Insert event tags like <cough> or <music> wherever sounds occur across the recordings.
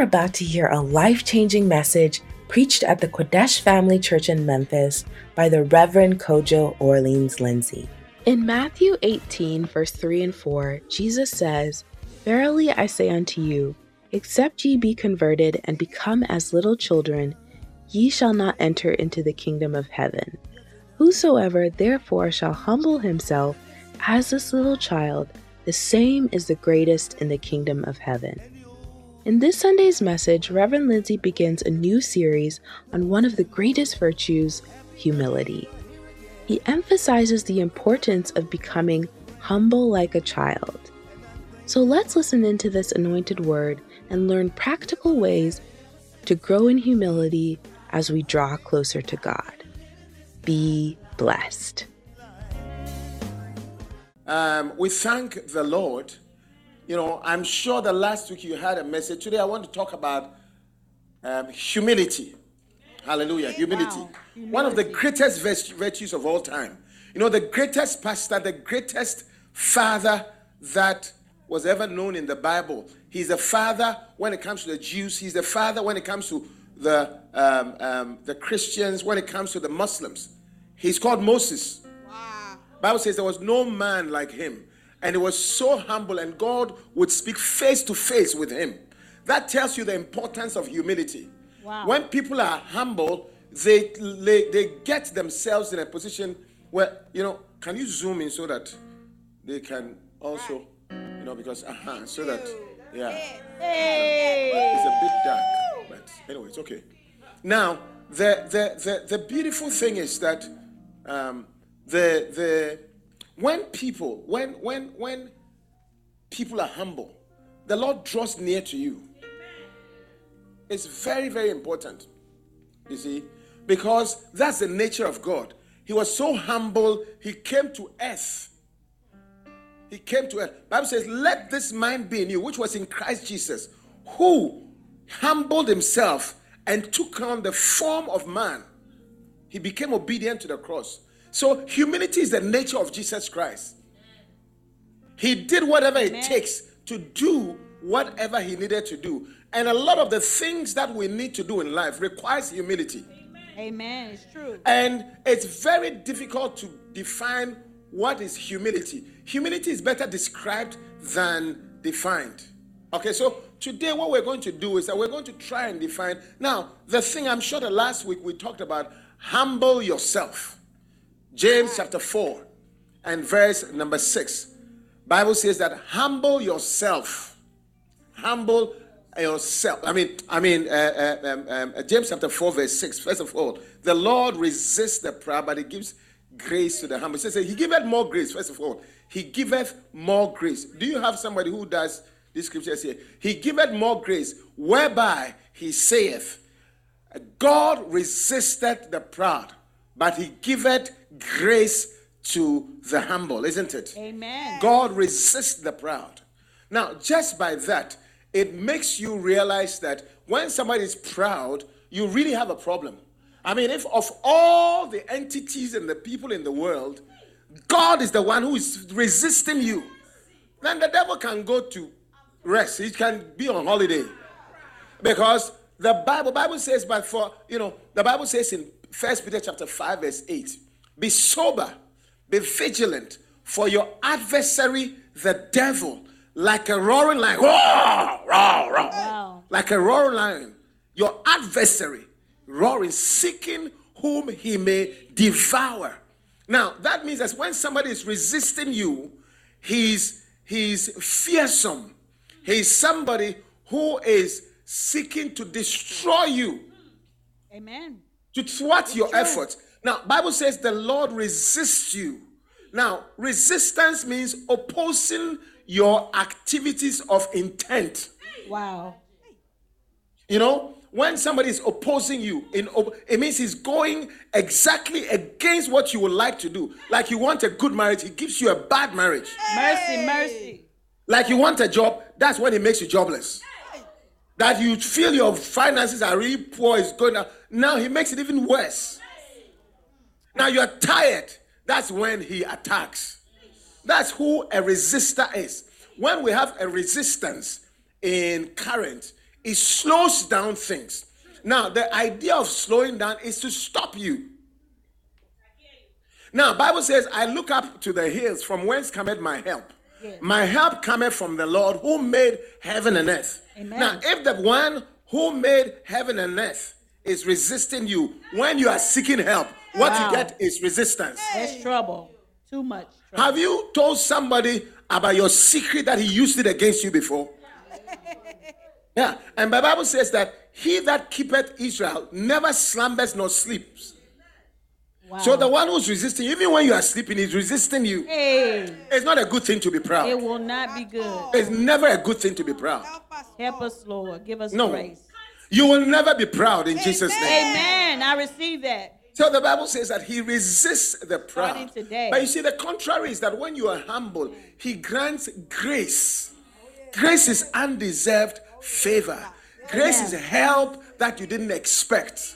are about to hear a life changing message preached at the Qodesh Family Church in Memphis by the Reverend Kojo Orleans Lindsay. In Matthew 18, verse 3 and 4, Jesus says, Verily I say unto you, except ye be converted and become as little children, ye shall not enter into the kingdom of heaven. Whosoever therefore shall humble himself as this little child, the same is the greatest in the kingdom of heaven. In this Sunday's message, Reverend Lindsay begins a new series on one of the greatest virtues, humility. He emphasizes the importance of becoming humble like a child. So let's listen into this anointed word and learn practical ways to grow in humility as we draw closer to God. Be blessed. Um, we thank the Lord. You know, I'm sure the last week you had a message. Today I want to talk about um, humility. Hallelujah. Humility. Wow. humility. One of the greatest virtues of all time. You know, the greatest pastor, the greatest father that was ever known in the Bible. He's a father when it comes to the Jews. He's a father when it comes to the, um, um, the Christians, when it comes to the Muslims. He's called Moses. Wow. Bible says there was no man like him. And he was so humble, and God would speak face to face with him. That tells you the importance of humility. Wow. When people are humble, they, they, they get themselves in a position where, you know, can you zoom in so that they can also, you know, because, uh-huh, so that, yeah. Hey. It's a bit dark, but anyway, it's okay. Now, the, the, the, the beautiful thing is that um, the, the, when people, when, when, when people are humble, the Lord draws near to you. It's very, very important. You see, because that's the nature of God. He was so humble, he came to earth. He came to earth. Bible says, Let this mind be in you, which was in Christ Jesus, who humbled himself and took on the form of man. He became obedient to the cross. So, humility is the nature of Jesus Christ. He did whatever Amen. it takes to do whatever he needed to do. And a lot of the things that we need to do in life requires humility. Amen. It's true. And it's very difficult to define what is humility. Humility is better described than defined. Okay, so today what we're going to do is that we're going to try and define. Now, the thing I'm sure the last week we talked about humble yourself. James chapter 4 and verse number 6. Bible says that humble yourself. Humble yourself. I mean, I mean, uh, uh, um, um, uh, James chapter 4, verse 6. First of all, the Lord resists the proud, but he gives grace to the humble. He says, He giveth more grace. First of all, He giveth more grace. Do you have somebody who does these scriptures here? He giveth more grace, whereby He saith, God resisted the proud, but He giveth grace to the humble, isn't it? Amen. God resists the proud. Now, just by that, it makes you realize that when somebody is proud, you really have a problem. I mean, if of all the entities and the people in the world, God is the one who is resisting you, then the devil can go to rest. He can be on holiday. Because the Bible, Bible says, but for you know, the Bible says in First Peter chapter 5, verse 8, be sober, be vigilant, for your adversary, the devil, like a roaring lion, roar, roar, roar, wow. like a roaring lion, your adversary roaring, seeking whom he may devour. Now, that means that when somebody is resisting you, he's he's fearsome. He's somebody who is seeking to destroy you. Amen. To thwart your efforts. Now, Bible says the Lord resists you. Now, resistance means opposing your activities of intent. Wow. You know, when somebody is opposing you, in it means he's going exactly against what you would like to do. Like you want a good marriage, he gives you a bad marriage. Mercy, mercy. Like you want a job, that's when he makes you jobless. That you feel your finances are really poor, is going down. Now he makes it even worse. Now you're tired. That's when he attacks. That's who a resistor is. When we have a resistance in current, it slows down things. Now, the idea of slowing down is to stop you. Now, Bible says, I look up to the hills from whence cometh my help. Yes. My help cometh from the Lord who made heaven and earth. Amen. Now, if the one who made heaven and earth is resisting you when you are seeking help, what wow. you get is resistance. That's trouble. Too much. Trouble. Have you told somebody about your secret that he used it against you before? <laughs> yeah. And the Bible says that he that keepeth Israel never slumbers nor sleeps. Wow. So the one who's resisting, even when you are sleeping, is resisting you. Hey. It's not a good thing to be proud. It will not be good. It's never a good thing to be proud. Help us, Lord. Give us no. grace. You will never be proud in Amen. Jesus' name. Amen. I receive that. So the Bible says that he resists the proud. But you see, the contrary is that when you are humble, he grants grace. Grace is undeserved favor. Grace is help that you didn't expect.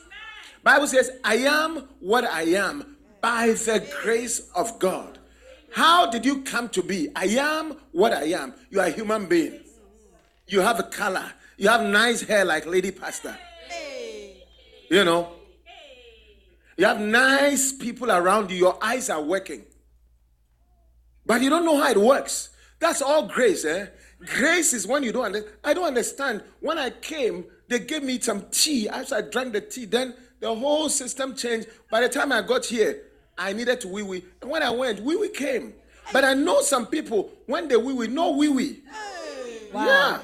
Bible says, I am what I am by the grace of God. How did you come to be? I am what I am. You are a human being. You have a color. You have nice hair like Lady Pastor. You know. You have nice people around you. Your eyes are working. But you don't know how it works. That's all grace, eh? Grace is when you don't understand. I don't understand. When I came, they gave me some tea. After I drank the tea, then the whole system changed. By the time I got here, I needed to wee wee. And when I went, wee wee came. But I know some people, when they wee wee, no wee wee. Wow. Yeah.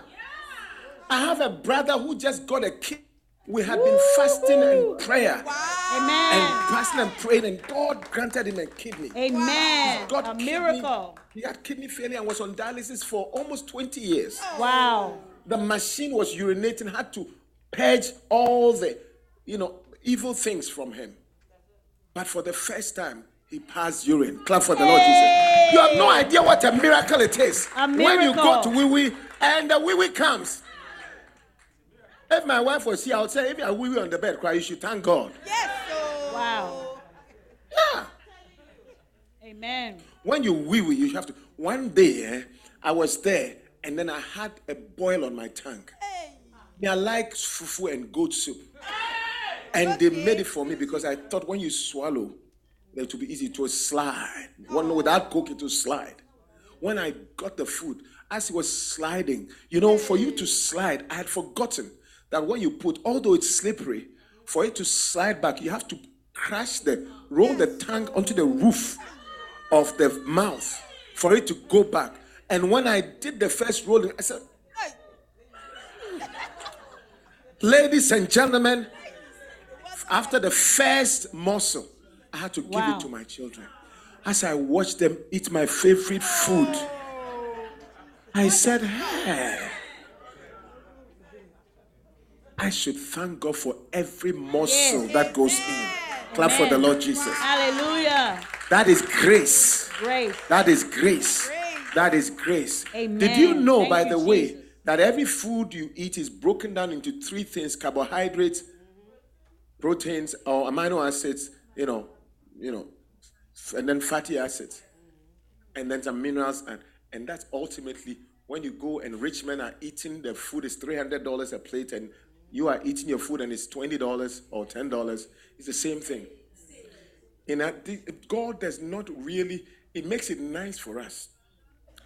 I have a brother who just got a kid. We had been fasting and prayer. Wow. Amen. And fasting and praying, and God granted him a kidney. Amen. God a kidney, miracle. He had kidney failure and was on dialysis for almost 20 years. Oh. Wow. The machine was urinating, had to purge all the, you know, evil things from him. But for the first time, he passed urine. Clap for the Lord Jesus. You have no idea what a miracle it is. A miracle. When you go to wee wee and the wee wee comes. If my wife was here, I would say, if you are wee wee on the bed, cry, you should thank God. Yes. Wow. Yeah. Amen. When you wee wee, you have to. One day, eh, I was there and then I had a boil on my tongue. Hey. I like fufu and goat soup. And they made it for me because I thought when you swallow, it would be easy to slide. One without coke, it will slide. When I got the food, as it was sliding, you know, for you to slide, I had forgotten that when you put, although it's slippery, for it to slide back, you have to crash the roll the tongue onto the roof of the mouth for it to go back. And when I did the first rolling, I said, Ladies and gentlemen, after the first morsel, I had to give wow. it to my children. As I watched them eat my favorite food, I said, Hey, I should thank God for every muscle yes. that goes in. Clap for the Lord Jesus. Hallelujah. That is grace. Grace. That is grace. grace. That is grace. Amen. Did you know, Thank by you, the Jesus. way, that every food you eat is broken down into three things carbohydrates, proteins or amino acids, you know, you know, and then fatty acids, and then some minerals, and and that's ultimately when you go and rich men are eating the food is three hundred dollars a plate, and you are eating your food and it's twenty dollars or ten dollars. It's the same thing. In a, God does not really. It makes it nice for us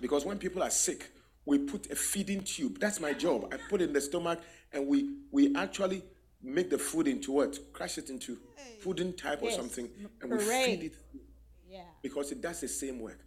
because when people are sick, we put a feeding tube. That's my job. I put it in the stomach, and we we actually make the food into what? Crash it into pudding type yes. or something, and we feed it. Yeah. Because it does the same work.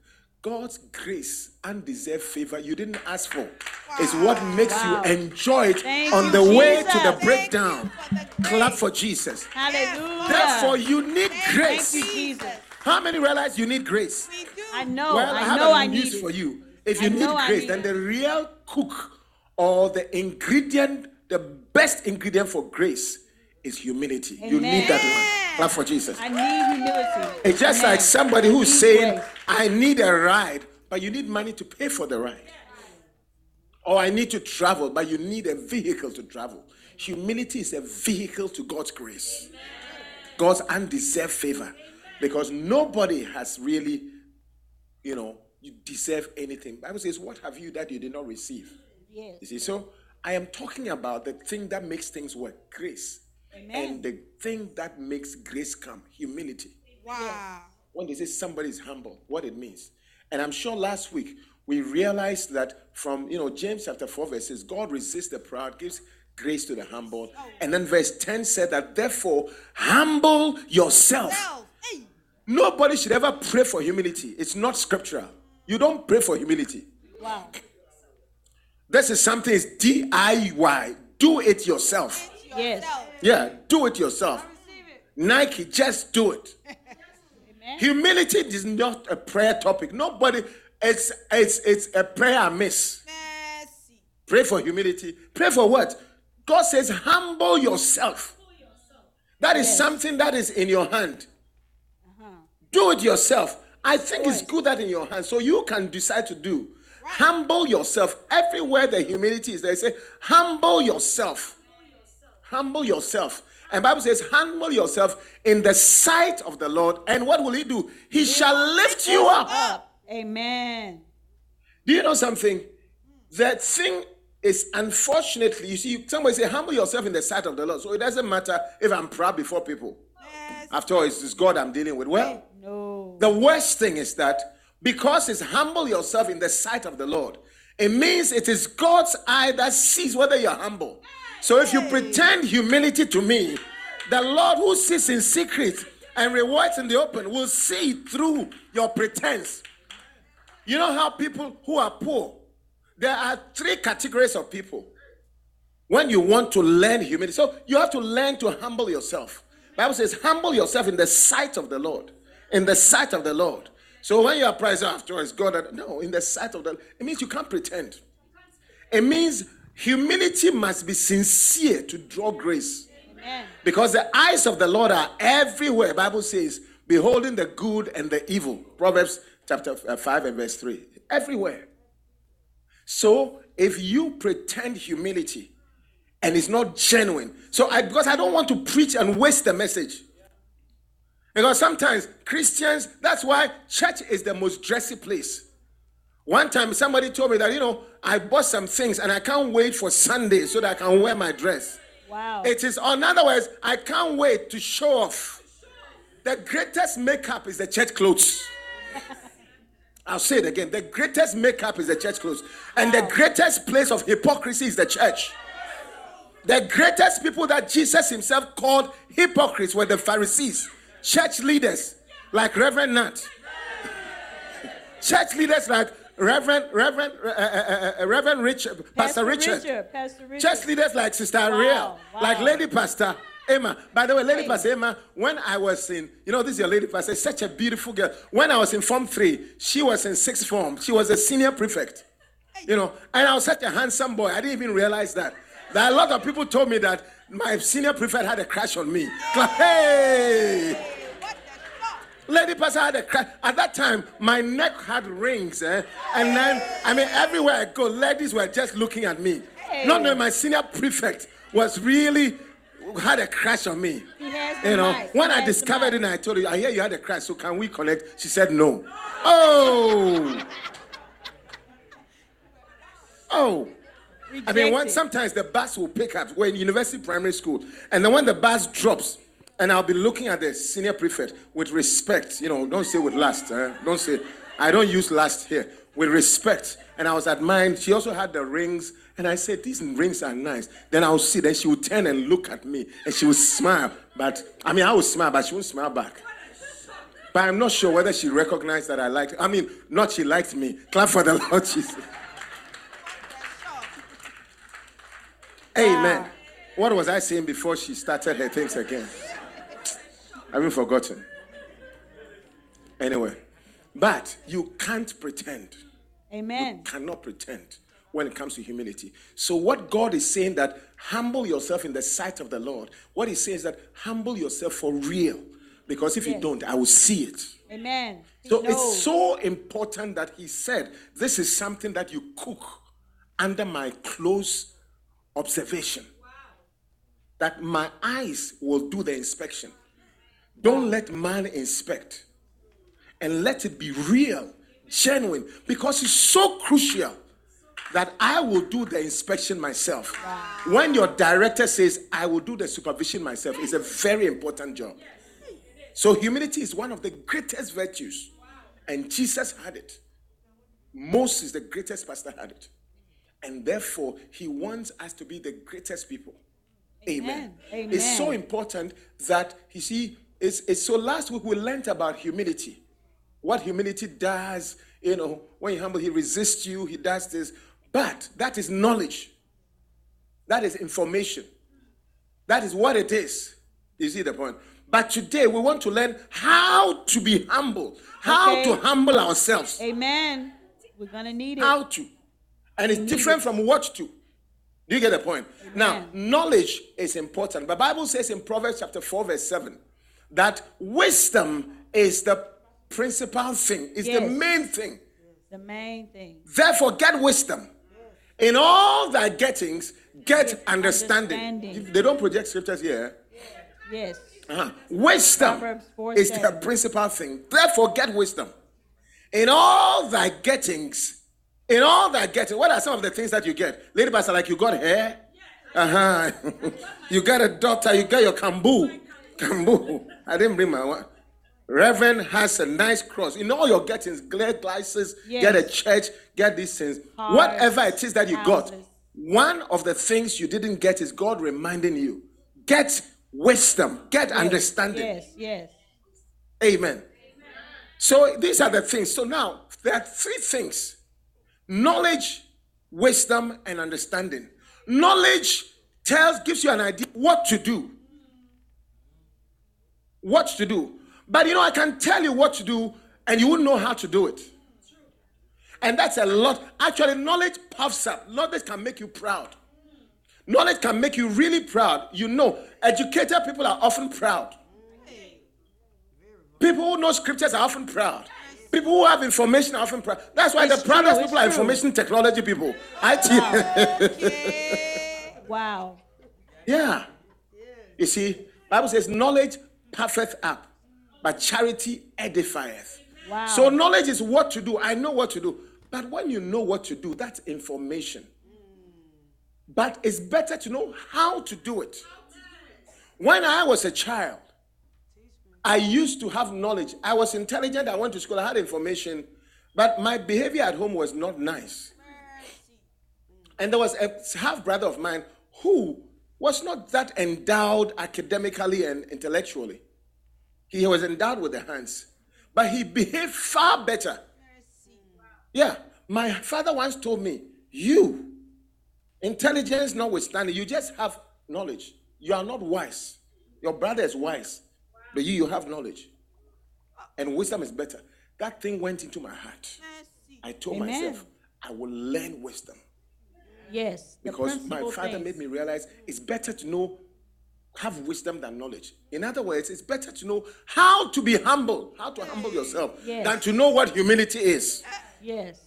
God's grace, undeserved favor you didn't ask for, wow. is what makes wow. you enjoy it Thank on the Jesus. way to the breakdown. For Clap for Jesus. Hallelujah. Therefore, you need grace. You, Jesus. How many realize you need grace? I know. Well, I, I know. I news need for you. If you I need grace, need then the real cook or the ingredient the best ingredient for grace is humility. Amen. You need that one. Clap for Jesus. I need humility. It's just Amen. like somebody who's saying, grace. I need a ride, but you need money to pay for the ride. Or I need to travel, but you need a vehicle to travel. Humility is a vehicle to God's grace, God's undeserved favor. Because nobody has really, you know, you deserve anything. Bible says, What have you that you did not receive? Yes. You see, so I am talking about the thing that makes things work, grace. Amen. And the thing that makes grace come, humility. Wow. When they say somebody is humble, what it means. And I'm sure last week we realized that from you know James chapter 4 verses, God resists the proud, gives grace to the humble. Oh. And then verse 10 said that therefore humble yourself. Hey. Nobody should ever pray for humility. It's not scriptural. You don't pray for humility. Wow. This is something is DIY. Do it yourself. Yes. Yeah, do it yourself. Nike, just do it. Humility is not a prayer topic. Nobody, it's it's it's a prayer miss. Mercy. Pray for humility. Pray for what? God says, humble yourself. That is something that is in your hand. Uh-huh. Do it yourself. I think it's good that in your hand, so you can decide to do. Humble yourself. Everywhere the humility is, they say, humble yourself. Humble yourself. And Bible says, humble yourself in the sight of the Lord. And what will he do? He shall lift you up. Up. Amen. Do you know something? That thing is unfortunately, you see, somebody say, humble yourself in the sight of the Lord. So it doesn't matter if I'm proud before people. Mercy. After all, it's, it's God I'm dealing with. Well, No. the worst thing is that because it's humble yourself in the sight of the Lord, it means it is God's eye that sees whether you're humble. So if you pretend humility to me, the Lord who sits in secret and rewards in the open will see through your pretense. You know how people who are poor, there are three categories of people when you want to learn humility. So you have to learn to humble yourself. Bible says, humble yourself in the sight of the Lord. In the sight of the Lord. So when you are praised afterwards, God, no, in the sight of the it means you can't pretend. It means humility must be sincere to draw grace. Amen. Because the eyes of the Lord are everywhere. Bible says, beholding the good and the evil. Proverbs chapter uh, 5 and verse 3. Everywhere. So if you pretend humility and it's not genuine, so I because I don't want to preach and waste the message. Because sometimes Christians, that's why church is the most dressy place. One time somebody told me that, you know, I bought some things and I can't wait for Sunday so that I can wear my dress. Wow. It is, in other words, I can't wait to show off. The greatest makeup is the church clothes. <laughs> I'll say it again. The greatest makeup is the church clothes. And the greatest place of hypocrisy is the church. The greatest people that Jesus himself called hypocrites were the Pharisees, church leaders like Reverend Nat, <laughs> church leaders like Reverend Reverend uh, uh, uh, Reverend Richard, Pastor, Richard, Pastor Richard. church leaders like Sister Ariel, wow. like Lady Pastor Emma. By the way, Lady Pastor Emma, when I was in, you know, this is your Lady Pastor, such a beautiful girl. When I was in Form 3, she was in sixth form. She was a senior prefect. You know, and I was such a handsome boy. I didn't even realize that. That a lot of people told me that my senior prefect had a crush on me. Hey! What the fuck? Lady Pastor had a crash. At that time, my neck had rings, eh? And then, I mean, everywhere I go, ladies were just looking at me. Not knowing my senior prefect was really had a crash on me. He has the You know, mic. when He I discovered it and I told her, I hear you had a crash, so can we connect? She said no. Oh. Oh. I mean, when sometimes the bus will pick up. We're in university primary school, and then when the bus drops, and I'll be looking at the senior prefect with respect. You know, don't say with lust. eh? Don't say. I don't use lust here. With respect, and I was admiring. She also had the rings, and I said, "These rings are nice." Then I'll see. Then she would turn and look at me, and she would smile. But I mean, I would smile, but she wouldn't smile back. But I'm not sure whether she recognized that I liked. I mean, not she liked me. Clap for the <laughs> Lord Jesus. Amen. What was I saying before she started her things again? I haven't forgotten. Anyway, but you can't pretend. Amen. Cannot pretend when it comes to humility. So, what God is saying that humble yourself in the sight of the Lord, what He says that humble yourself for real. Because if you don't, I will see it. Amen. So it's so important that he said, This is something that you cook under my close observation. That my eyes will do the inspection. Don't let man inspect. And let it be real, genuine, because it's so crucial that I will do the inspection myself. When your director says, I will do the supervision myself, it's a very important job. So, humility is one of the greatest virtues, and Jesus had it. Moses, the greatest pastor, had it. And therefore, he wants us to be the greatest people. Amen. Amen. It's so important that, you see, it's, it's so last week we learned about humility. What humility does, you know, when you humble, he resists you, he does this. But that is knowledge. That is information. That is what it is. You see the point? But today we want to learn how to be humble, how Okay. to humble ourselves, Amen. We're going to need it. how to. And it's different from what to. Do you get the point? Now, knowledge is important. The Bible says in Proverbs chapter 4, verse 7, that wisdom is the principal thing, is the main thing. The main thing. Therefore, get wisdom. In all thy gettings, get Get understanding. understanding. They don't project scriptures here. Yes. Uh-huh. Wisdom 4, is the principal thing. Therefore, get wisdom. In all thy gettings, in all thy gettings, what are some of the things that you get? Lady pastor, like you got hair, uh huh. <laughs> you got a daughter, you got your kambu, kambu. I didn't bring my one. Reverend has a nice cross. In all your gettings, get glasses, get a church, get these things. Whatever it is that you got, one of the things you didn't get is God reminding you get wisdom, get understanding. Yes, yes. Amen. So these are the things. So now there are three things knowledge, wisdom, and understanding. Knowledge tells, gives you an idea what to do. What to do. But you know, I can tell you what to do, and you wouldn't know how to do it. And that's a lot. Actually, knowledge puffs up. Knowledge can make you proud. Knowledge can make you really proud. You know, educated people are often proud. People who know scriptures are often proud. People who have information are often proud. That's why It's the proudest true, people are true. information technology people. IT. <laughs> Wow. yeah. You see, Bible says knowledge puffeth up, but charity edifieth. Wow. So knowledge is what to do. I know what to do. But when you know what to do, that's information. But it's better to know how to do it. When I was a child, I used to have knowledge. I was intelligent. I went to school. I had information. But my behavior at home was not nice. And there was a half brother of mine who was not that endowed academically and intellectually. He was endowed with the hands, but he behaved far better. Yeah, my father once told me, You, intelligence notwithstanding, you just have knowledge. You are not wise. Your brother is wise, but you, you have knowledge. And wisdom is better. That thing went into my heart. I told Amen. myself, I will learn wisdom Yes. because my father things. made me realize it's better to know have wisdom than knowledge. In other words it's better to know how to be humble how to humble yourself Yes. than to know what humility is. Yes.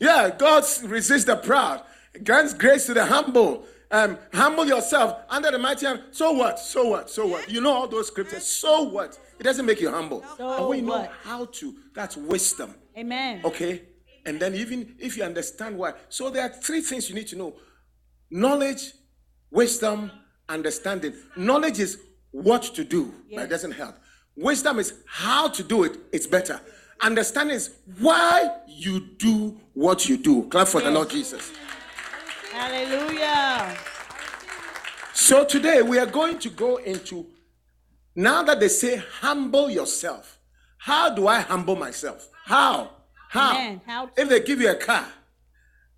yeah god resists the proud grants grace to the humble. Um, humble yourself under the mighty hand. So what? So what? So what? You know all those scriptures. So what? It doesn't make you humble. So when you know what? how to that's wisdom. Amen. Okay? And then even if you understand why. So there are three things you need to know. Knowledge, wisdom, understanding. Knowledge is what to do, but it doesn't help. Wisdom is how to do it, it's better. Understanding is why you do what you do. Clap for the Lord Jesus. Hallelujah. So today we are going to go into now that they say humble yourself. How do I humble myself? How? How? Amen. How If they give you a car,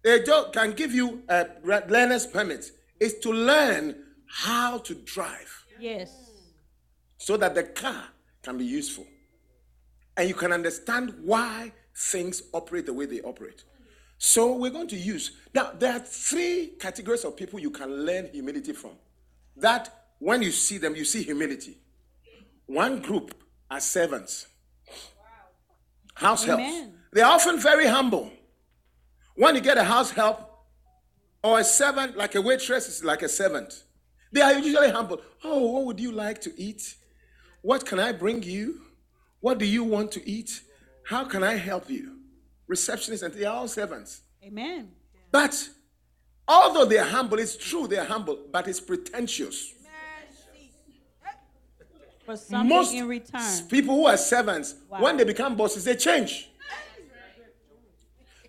they can give you a learner's permit. Is to learn how to drive Yes. so that the car can be useful. And you can understand why things operate the way they operate. So we're going to use now there are three categories of people you can learn humility from. That when you see them, you see humility. One group are servants, house helps. They're often very humble. When you get a house help or a servant, like a waitress is like a servant, they are usually humble. Oh, what would you like to eat? What can I bring you? What do you want to eat? How can I help you? Receptionists, and they are all servants. Amen. But although they are humble, it's true they are humble, but it's pretentious. For something Most in return. people who are servants, Wow. when they become bosses, they change.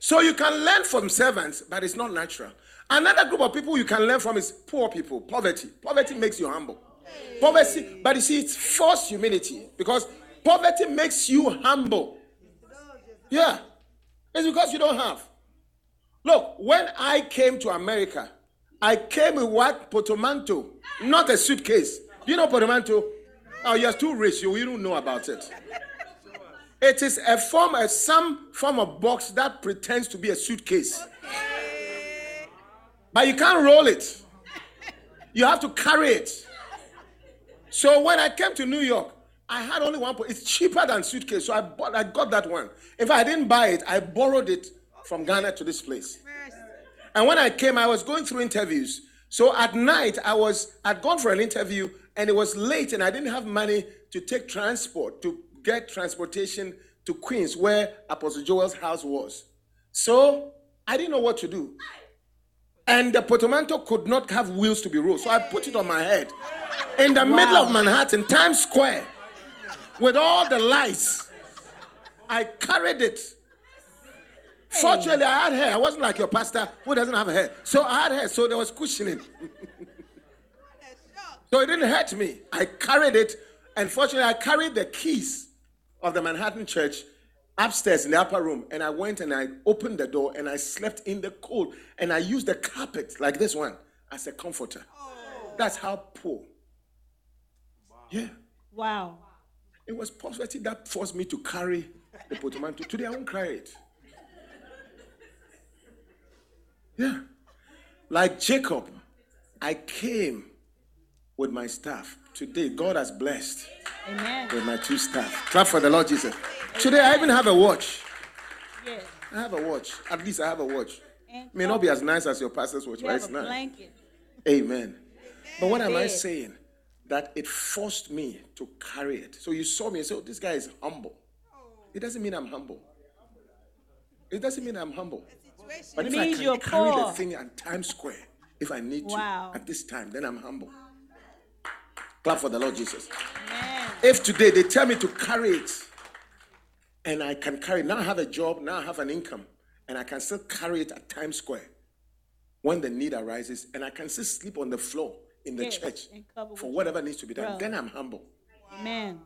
So you can learn from servants, but it's not natural. Another group of people you can learn from is poor people, poverty. Poverty makes you humble. Poverty, but you see, it's forced humility because poverty makes you humble. Yeah, it's because you don't have. Look, when I came to America, I came with what? Portmanteau, not a suitcase. You know portmanteau? Oh, you're too rich. You, you don't know about it. It is a form, a, some form of box that pretends to be a suitcase. But you can't roll it. You have to carry it. So when I came to New York, I had only one. It's cheaper than suitcase, so I bought. I got that one. If I didn't buy it, I borrowed it from Ghana to this place. And when I came, I was going through interviews. So at night, I was I'd gone for an interview, and it was late, and I didn't have money to take transport to get transportation to Queens, where Apostle Joel's house was. So I didn't know what to do. And the portmanteau could not have wheels to be rolled. So I put it on my head in the middle of Manhattan, Times Square, with all the lights. I carried it. Fortunately, I had hair. I wasn't like your pastor who doesn't have hair. So I had hair, so there was cushioning. <laughs> so it didn't hurt me. I carried it, and fortunately, I carried the keys of the Manhattan church upstairs in the upper room. And I went and I opened the door and I slept in the cold. And I used the carpet like this one as a comforter. Oh. That's how poor. Yeah. Wow. It was poverty that forced me to carry the portmanteau. Today I won't carry it. Yeah. Like Jacob, I came with my staff. Today, God has blessed Amen. with my two staff. Clap for the Lord Jesus. Today, I even have a watch. Yes. I have a watch. At least I have a watch. And May not be as nice as your pastor's watch, you but have it's a nice. blanket. Amen. But what am I saying? That it forced me to carry it. So you saw me and said, oh, this guy is humble. Oh. It doesn't mean I'm humble. It doesn't mean I'm humble. But if I can you're carry the thing at Times Square, if I need to, Wow. at this time, then I'm humble. Clap for the Lord Jesus. Amen. If today they tell me to carry it, and I can carry it, now I have a job, now I have an income, and I can still carry it at Times Square when the need arises, and I can still sleep on the floor in the Yes, church for whatever needs to be done, Bro. then I'm humble. Amen.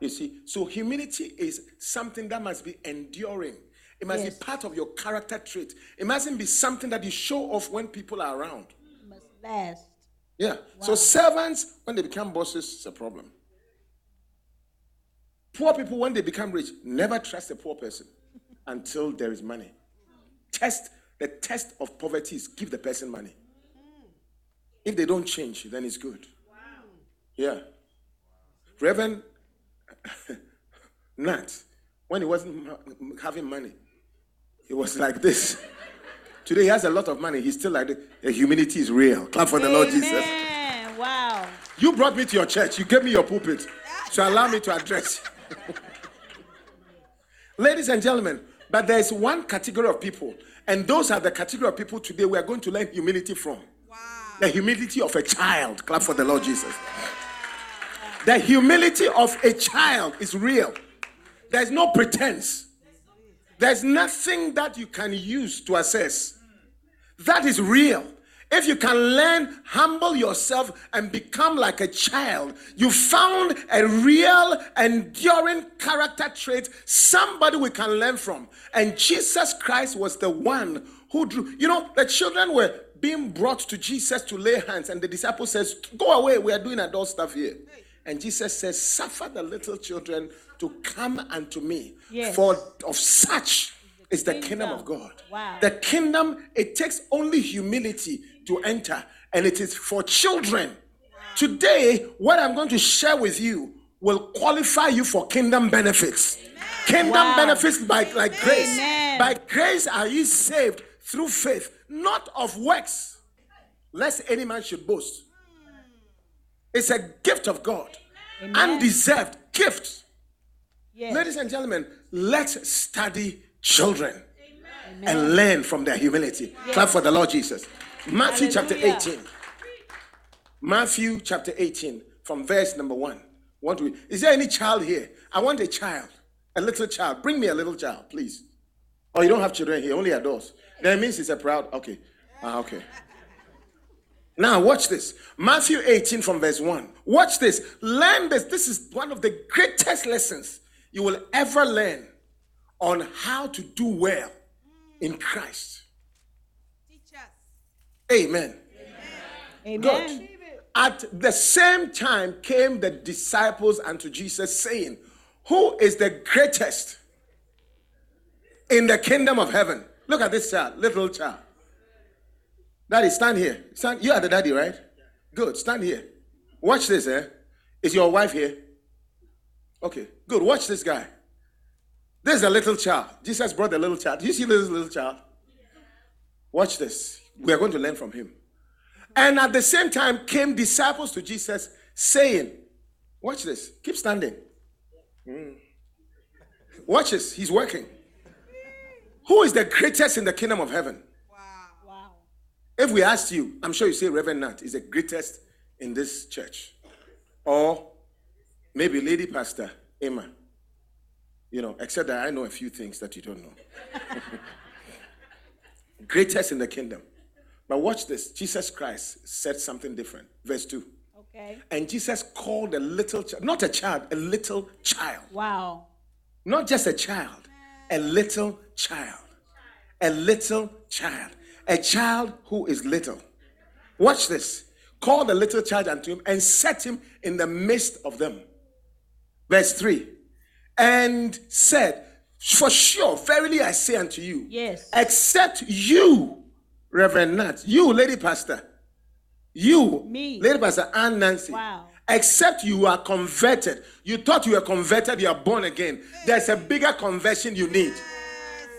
You see, so humility is something that must be enduring. It must Yes. be part of your character trait. It mustn't be something that you show off when people are around. It must last. Yeah. So servants, when they become bosses, it's a problem. Poor people, when they become rich, never trust a poor person until there is money. Test the test of poverty is give the person money. If they don't change, then it's good. Yeah. Reverend <laughs> Nat, when he wasn't having money, he was like this. <laughs> Today he has a lot of money. He's still like this. The humility is real. Clap for the Lord Jesus. Wow. You brought me to your church. You gave me your pulpit. So allow me to address. <laughs> Ladies and gentlemen, but there's one category of people, and those are the category of people today we are going to learn humility from. The humility of a child. Clap for the Lord Jesus. The humility of a child is real. There's no pretense. There's nothing that you can use to assess. That is real. If you can learn, humble yourself, and become like a child, you found a real, enduring character trait, somebody we can learn from. And Jesus Christ was the one who drew. You know, the children were being brought to Jesus to lay hands, and the disciple says, Go away, we are doing adult stuff here. And Jesus says, Suffer the little children to come unto me, Yes. for of such is the kingdom of God. Wow. The kingdom, it takes only humility to enter, and it is for children. Today, what I'm going to share with you will qualify you for kingdom benefits. Kingdom Wow. benefits by like grace. Amen. By grace are you saved through faith, not of works, lest any man should boast. It's a gift of God, Amen. undeserved gift. Yes. Ladies and gentlemen, let's study children. and learn from their humility. Clap for the Lord Jesus. Matthew chapter 18. Matthew chapter 18, from verse number 1. Want to, is there any child here? I want a child, a little child. Bring me a little child, please. Oh, you don't have children here, only adults. That means it's a proud. Okay. Ah, okay. Now, watch this. Matthew 18 from verse 1. Watch this. Learn this. This is one of the greatest lessons you will ever learn on how to do well in Christ. Amen. Amen. Good. At the same time came the disciples unto Jesus, saying, Who is the greatest in the kingdom of heaven? Look at this child, little child. Daddy, stand here. Stand. You are the daddy, right? Good. Stand here. Watch this, eh? Is your wife here? Okay, good. Watch this guy. This is a little child. Jesus brought the little child. Do you see this little child? Watch this. We are going to learn from him. And at the same time came disciples to Jesus saying, Watch this. Keep standing. Mm. Watch this. He's working. Who is the greatest in the kingdom of heaven? Wow. Wow. If we asked you, I'm sure you say Reverend Nat is the greatest in this church. Or maybe Lady Pastor Emma. You know, except that I know a few things that you don't know. <laughs> greatest in the kingdom. But watch this. Jesus Christ said something different. Verse 2. Okay. And Jesus called a little child, not a child, a little child. Wow. Not just a child, a little child. A little child. A child who is little. Watch this. Call the little child unto him and set him in the midst of them. Verse 3. And said, For sure, verily I say unto you, Yes. except you, Reverend Nat, you, Lady Pastor, you, Me. Lady Pastor and Nancy, Wow. except you are converted. You thought you were converted, you are born again. There's a bigger conversion you need.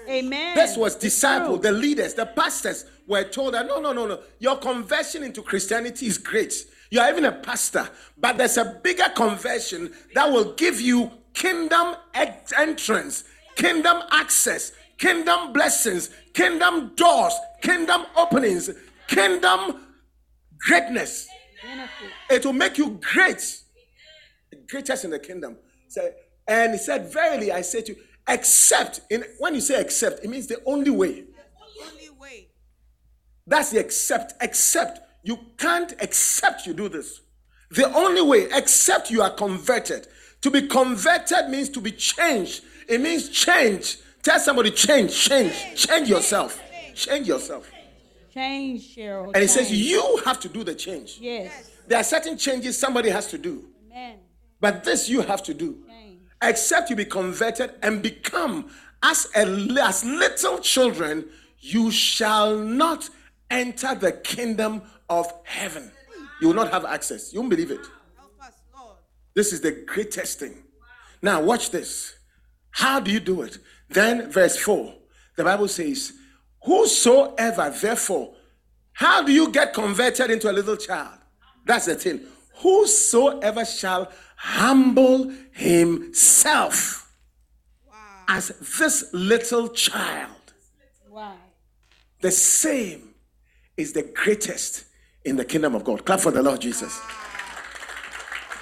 Amen. This was It's disciples, the leaders, the pastors were told that no, no, no, no. Your conversion into Christianity is great. You are even a pastor, but there's a bigger conversion that will give you kingdom entrance, kingdom access, kingdom blessings, kingdom doors, kingdom openings, kingdom greatness. It will make you great, The greatest in the kingdom. So, and he said, Verily I say to you, except in when you say except, it means the only way. Only way. That's the accept. Except you can't accept you do this. The only way, except you are converted. To be converted means to be changed. It means change. Tell somebody change, change, change yourself, change yourself. Change, Cheryl. And he says you have to do the change. Yes. There are certain changes somebody has to do, Amen. but this you have to do. Change. except you be converted and become as a as little children you shall not enter the kingdom of heaven you will not have access you won't believe it Help us, Lord. this is the greatest thing now watch this how do you do it then verse 4 the bible says whosoever therefore how do you get converted into a little child that's the thing whosoever shall humble himself Wow. as this little child Wow. the same is the greatest in the kingdom of god clap for the lord jesus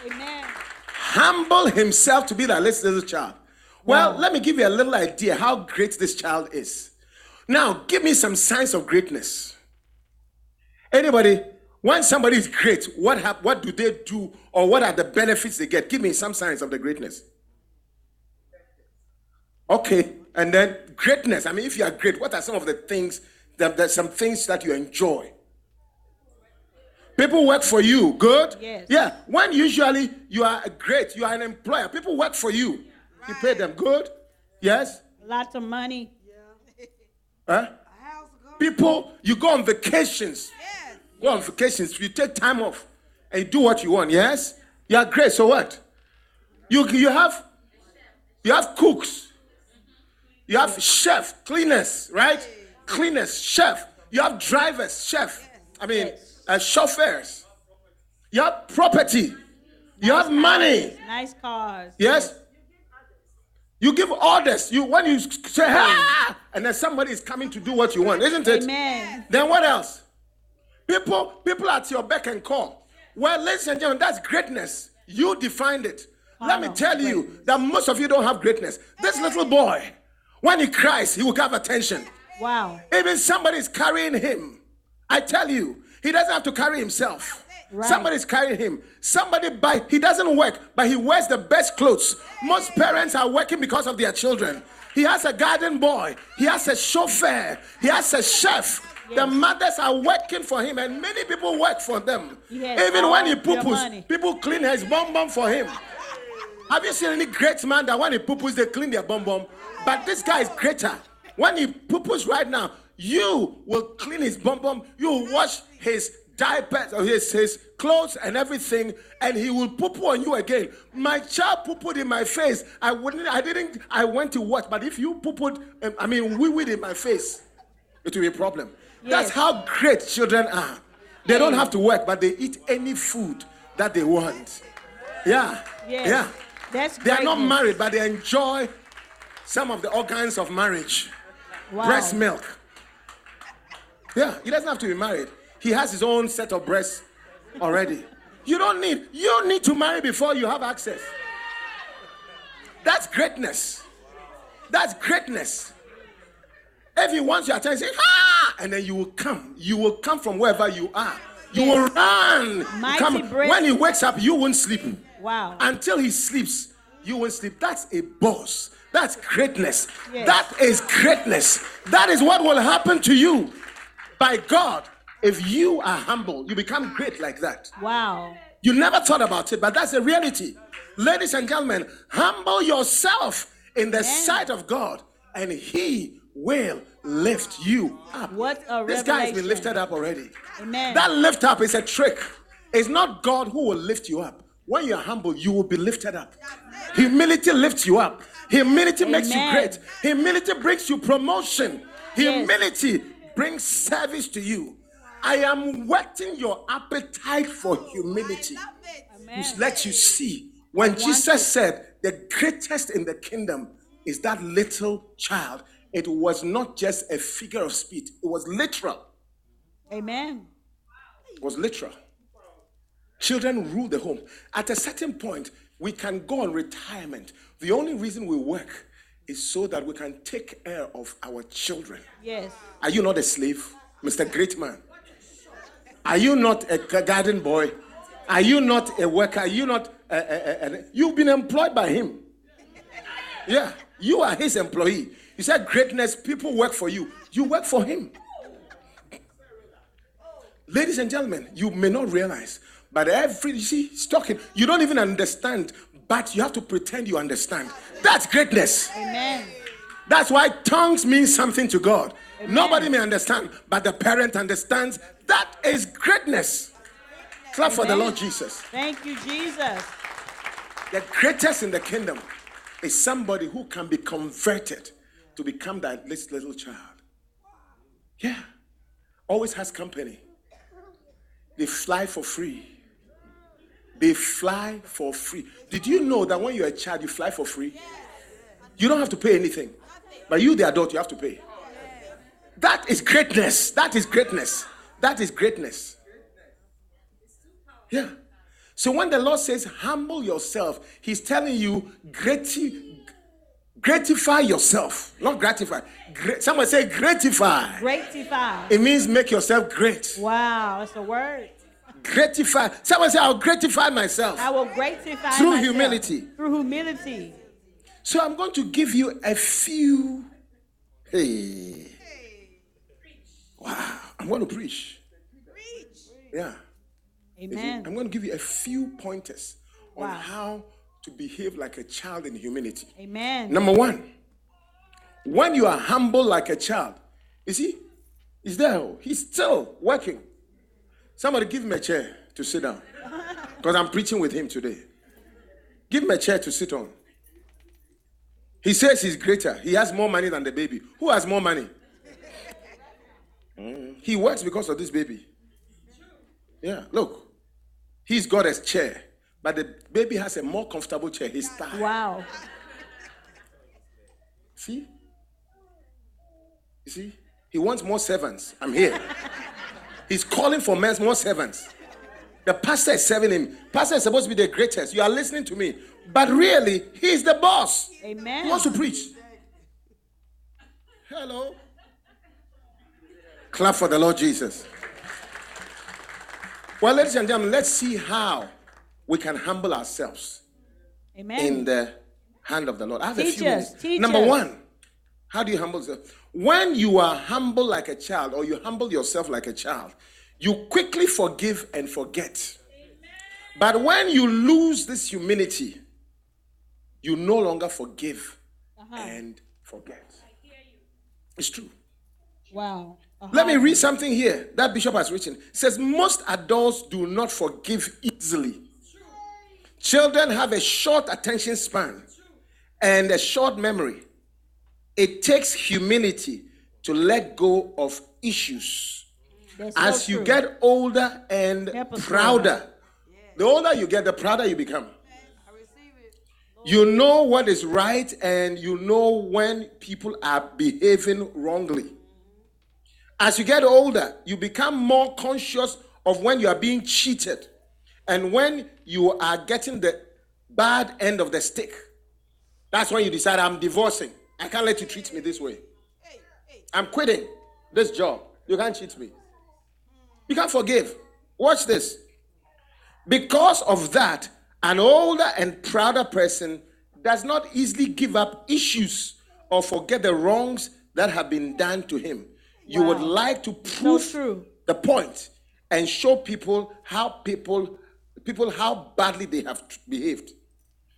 Amen. humble himself to be that little child. Well, let me give you a little idea how great this child is. Now, give me some signs of greatness. Anybody, when somebody is great, what hap- what do they do or what are the benefits they get? Give me some signs of the greatness. Okay, and then greatness. I mean, if you are great, what are some of the things that there's some things that you enjoy? People work for you. Good? Yes. Yeah. When usually you are great, you are an employer. People work for you. You pay them. Good? Yes? Lots of money. Yeah. Huh? A house go. People, you go on vacations. Yes. Go on vacations. You take time off and you do what you want. Yes? You are great. So what? You, you have you have cooks. You have chef, cleaners, right? Cleaners, chef. You have drivers, chef. I mean, uh, chauffeurs. You have property. You have money. Nice cars. Yes. You give orders. You when you say, ah, and then somebody is coming to do what you want, isn't it? Amen. Then what else? People, people at your beck and call. Well, ladies and gentlemen, that's greatness. You defined it. Let me tell you that most of you don't have greatness. This little boy, when he cries, he will have attention. Wow. Even somebody is carrying him. I tell you, he doesn't have to carry himself. Right. Somebody's carrying him. Somebody buy. He doesn't work, but he wears the best clothes. Most parents are working because of their children. He has a garden boy. He has a chauffeur. He has a chef. The mothers are working for him, and many people work for them. He has Even when he all their poo money. people clean his bum bum for him. Have you seen any great man that when he poo they clean their bum bum? But this guy is greater. When he poo right now, you will clean his bum bum. You will wash his diapers, or his, his clothes, and everything, and he will poo on you again. My child poo in my face. I wouldn't. I didn't. I went to watch. But if you poo um, I mean, wee wee in my face, it will be a problem. That's how great children are. They don't have to work, but they eat any food that they want. Yeah. Yes. Yeah. That's They are not married, but they enjoy some of the organs of marriage. Wow. Breast milk. Yeah, he doesn't have to be married. He has his own set of breasts already. You don't need, you need to marry before you have access. That's greatness. That's greatness. If he wants your attention, say, ah, and then you will come. You will come from wherever you are. You will run. Mighty Come. breath. When he wakes up, you won't sleep. Wow. Until he sleeps, you won't sleep. That's a boss. That's greatness. Yes. That is greatness. That is what will happen to you. By God, if you are humble, you become great like that. Wow. You never thought about it, but that's the reality. Ladies and gentlemen, humble yourself in the sight of God, and He will lift you up. What a This guy has been lifted up already. Amen. That lift up is a trick. It's not God who will lift you up. When you're humble, you will be lifted up. Humility lifts you up. Humility makes you great. Humility brings you promotion. Yes. Humility brings service to you. I am whetting your appetite for oh, humility Love it. Amen. to let you see. When Jesus said, The greatest in the kingdom is that little child, it was not just a figure of speech, it was literal. Amen. It was literal. Children rule the home. At a certain point, we can go on retirement. The only reason we work is so that we can take care of our children. Yes. Are you not a slave, Mr. Great Man? Are you not a garden boy? Are you not a worker? Are you not a, a- a- you've been employed by him? Yeah, you are his employee. You said greatness, people work for you. You work for him. Ladies and gentlemen, you may not realize, but every you see, talking, you don't even understand, but you have to pretend you understand. That's greatness. Amen. That's why tongues mean something to God. Nobody may understand, but the parent understands. That is greatness. Clap for the Lord Jesus. Thank you, Jesus. The greatest in the kingdom is somebody who can be converted to become that little child. Yeah. Always has company. They fly for free. They fly for free. Did you know that when you're a child, you fly for free? You don't have to pay anything. But you, the adult, you have to pay. That is greatness. That is greatness. That is greatness. Yeah. So when the Lord says, humble yourself, He's telling you, grati- gratify yourself. Not gratify. Gra- Someone say, gratify. Gratify. It means make yourself great. Wow, that's a word. Gratify. Someone say, I'll gratify myself. I will gratify Through myself. humility. Through humility. So I'm going to give you a few. Hey. Wow. I'm going to preach. Preach. Yeah. Amen. I'm going to give you a few pointers on how to behave like a child in humility. Amen. Number one, when you are humble like a child, you see, he's there, oh, he's still working. Somebody give him a chair to sit down because I'm preaching with him today. Give him a chair to sit on. He says he's greater, he has more money than the baby. Who has more money? Mm, He works because of this baby. Yeah, look, he's got a chair, but the baby has a more comfortable chair, his thigh. Wow. See? You see, he wants more servants. I'm here. <laughs> He's calling for men, more servants. The pastor is serving him. Pastor is supposed to be the greatest. You are listening to me. But really, he's the boss. Amen. He wants to preach. Hello. Clap for the Lord Jesus. Well, ladies and gentlemen, let's see how we can humble ourselves Amen. in the hand of the Lord. I have a few us, minutes. teach Number us. one, how do you humble yourself? When you are humble like a child, or you humble yourself like a child, you quickly forgive and forget. But when you lose this humility, you no longer forgive Uh-huh. and forget. It's true. Wow. Uh-huh. Let me read something here that Bishop has written. It says most adults do not forgive easily. Children have a short attention span and a short memory. It takes humility to let go of issues. That's so As you true. get older and Help us, prouder, the older you get, the prouder you become. I receive it. You know what is right and you know when people are behaving wrongly. As you get older, you become more conscious of when you are being cheated and when you are getting the bad end of the stick. That's when you decide, I'm divorcing. I can't let you treat me this way. Hey, hey. I'm quitting this job. You can't cheat me. You can't forgive. Watch this. Because of that, an older and prouder person does not easily give up issues or forget the wrongs that have been done to him. You would like to prove true. the point and show people how people people how badly they have behaved.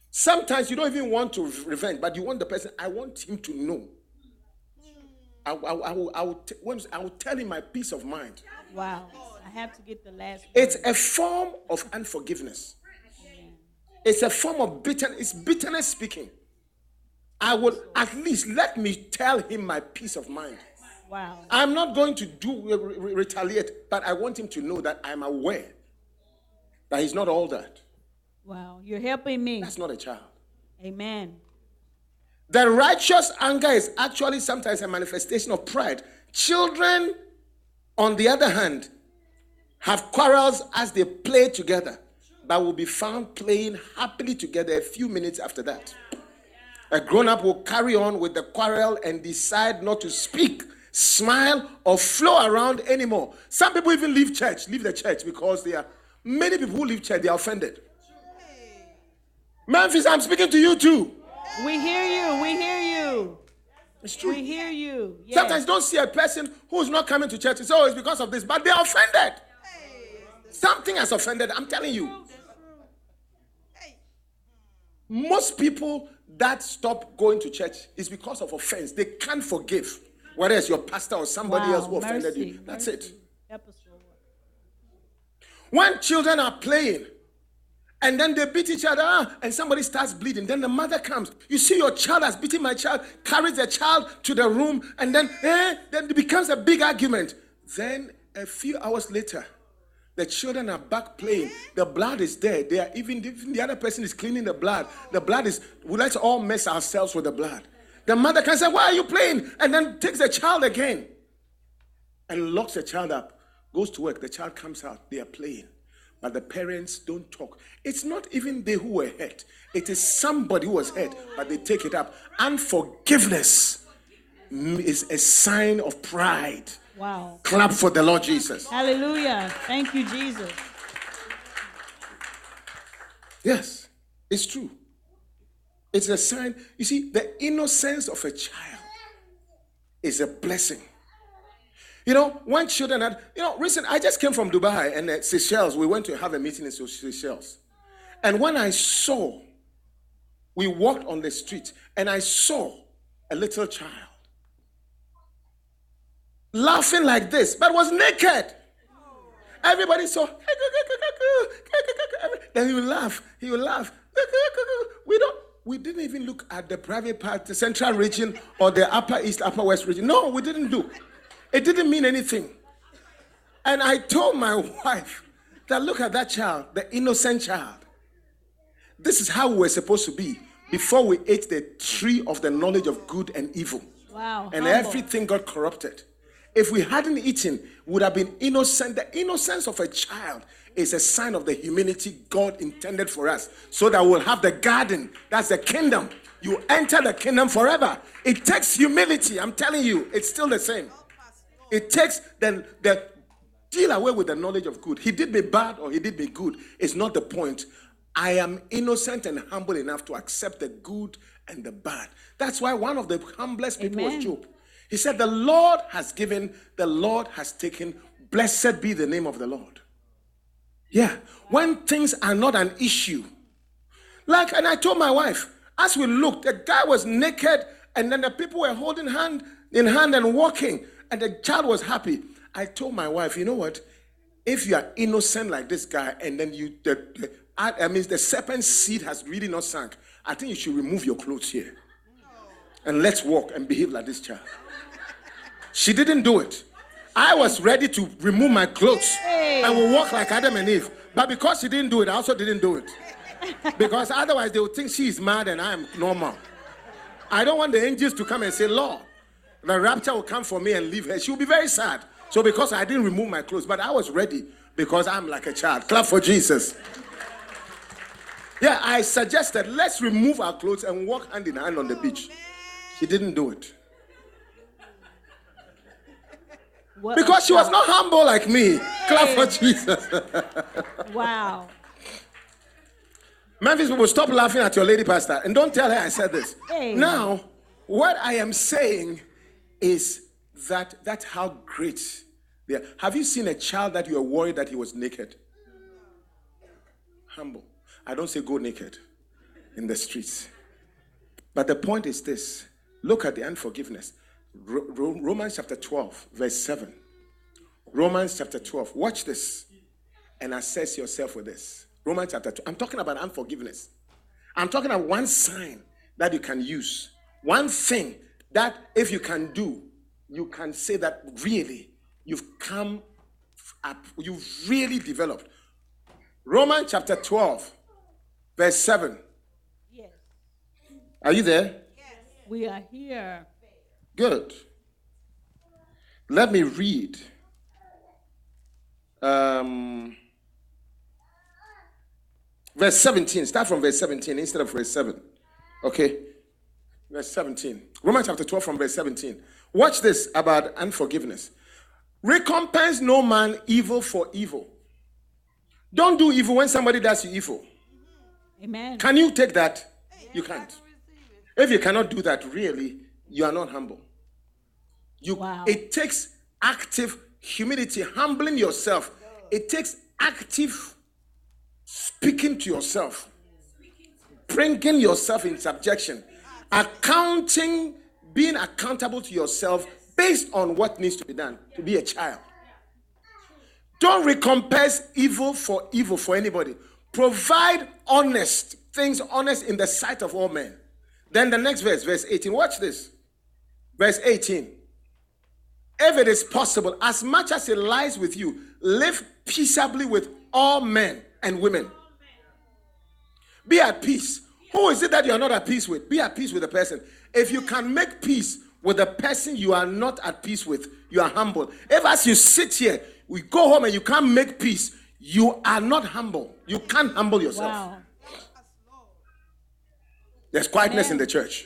Sometimes you don't even want to revenge, but you want the person. I want him to know. I, I, I will, I, will t- I will tell him my piece of mind. Wow. I have to get the last. It's a form of unforgiveness. It's a form of bitterness. It's bitterness speaking. I will at least let me tell him my piece of mind. Wow. I'm not going to do re- re- retaliate, but I want him to know that I'm aware that he's not all that. Wow. You're helping me. That's not a child. Amen. The righteous anger is actually sometimes a manifestation of pride. Children, on the other hand, have quarrels as they play together, but will be found playing happily together a few minutes after that. A grown up will carry on with the quarrel and decide not to speak, smile, or flow around anymore. Some people even leave church, leave the church because they are many people who leave church, they are offended. Memphis, I'm speaking to you too. We hear you. We hear you. It's true. We hear you. Yes. Sometimes you don't see a person who's not coming to church. Oh, it's always because of this, but they're offended. Something has offended. I'm telling you. Hey. Most people that stop going to church is because of offense. They can't forgive. Whether it's your pastor or somebody Wow. else who offended Mercy. you. That's Mercy. it. When children are playing and then they beat each other ah, and somebody starts bleeding, then the mother comes. You see, your child has beaten my child, carries the child to the room, and then, eh, then it becomes a big argument. Then a few hours later, the children are back playing. The blood is there. They are even, even the other person is cleaning the blood. The blood is, we let's all mess ourselves with the blood. The mother can say, Why are you playing? And then takes the child again and locks the child up, goes to work. The child comes out, they are playing. But the parents don't talk. It's not even they who were hurt, it is somebody who was hurt, but they take it up. Unforgiveness is a sign of pride. Wow. Clap for the Lord Jesus. Hallelujah. Thank you, Jesus. Yes, it's true. It's a sign. You see, the innocence of a child is a blessing. You know, when children had, you know, recent, I just came from Dubai and uh, Seychelles. We went to have a meeting in Seychelles. And when I saw, we walked on the street and I saw a little child laughing like this, but was naked. Everybody saw. <laughs> Then he will laugh. He will laugh. <laughs> We don't. We didn't even look at the private part, the central region, or the upper east, upper west region. No, we didn't look. It didn't mean anything. And I told my <laughs> wife that look at that child, the innocent child. This is how we were supposed to be before we ate the tree of the knowledge of good and evil. Wow. and humble. everything got corrupted. If we hadn't eaten, would have been innocent. The innocence of a child is a sign of the humility God intended for us, so that we'll have the garden. That's the kingdom. You enter the kingdom forever. It takes humility. I'm telling you, it's still the same. It takes the the deal away with the knowledge of good. He did me bad or he did me good. It's not the point. I am innocent and humble enough to accept the good and the bad. That's why one of the humblest people Amen. was Job. He said, The Lord has given, the Lord has taken. Blessed be the name of the Lord. Yeah. When things are not an issue. Like, and I told my wife, as we looked, the guy was naked, and then the people were holding hand in hand and walking, and the child was happy. I told my wife, you know what? If you are innocent like this guy, and then you, the, the, I mean, the serpent's seed has really not sunk, I think you should remove your clothes here. And let's walk and behave like this child. She didn't do it. I was ready to remove my clothes and we walk like Adam and Eve. But because she didn't do it, I also didn't do it. Because otherwise they would think she is mad and I am normal. I don't want the angels to come and say, Lord, the rapture will come for me and leave her. She will be very sad. So because I didn't remove my clothes, but I was ready because I'm like a child. Clap for Jesus. Yeah, I suggested let's remove our clothes and walk hand in hand on the beach. She didn't do it. What Because she was not humble like me. Clap for Jesus. Wow. <laughs> Memphis people, stop laughing at your lady pastor and don't tell her I said this. Hey. Now, what I am saying is that that's how great they are. Have you seen a child that you are worried that he was naked? Humble. I don't say go naked in the streets. But the point is this look at the unforgiveness. Ro- Ro- Romans chapter 12, verse 7. Romans chapter 12. Watch this and assess yourself with this. Romans chapter 2. I'm talking about unforgiveness. I'm talking about one sign that you can use. One thing that if you can do, you can say that really you've come up, you've really developed. Romans chapter 12, verse 7. Yes. Are you there? Yes. We are here. Good. Let me read. Um, verse 17. Start from verse 17 instead of verse 7. Okay? Verse 17. Romans chapter 12 from verse 17. Watch this about unforgiveness. Recompense no man evil for evil. Don't do evil when somebody does you evil. Amen. Can you take that? You can't. If you cannot do that, really, you are not humble. You, Wow. It takes active humility, humbling yourself. It takes active speaking to yourself, bringing yourself in subjection, accounting, being accountable to yourself based on what needs to be done to be a child. Don't recompense evil for evil for anybody. Provide honest things, honest in the sight of all men. Then the next verse, verse 18. Watch this. Verse 18. If it is possible, as much as it lies with you, live peaceably with all men and women. Be at peace. Who is it that you are not at peace with? Be at peace with the person. If you can make peace with the person you are not at peace with, you are humble. If as you sit here, we go home and you can't make peace, you are not humble. You can't humble yourself. Wow. There's quietness in the church.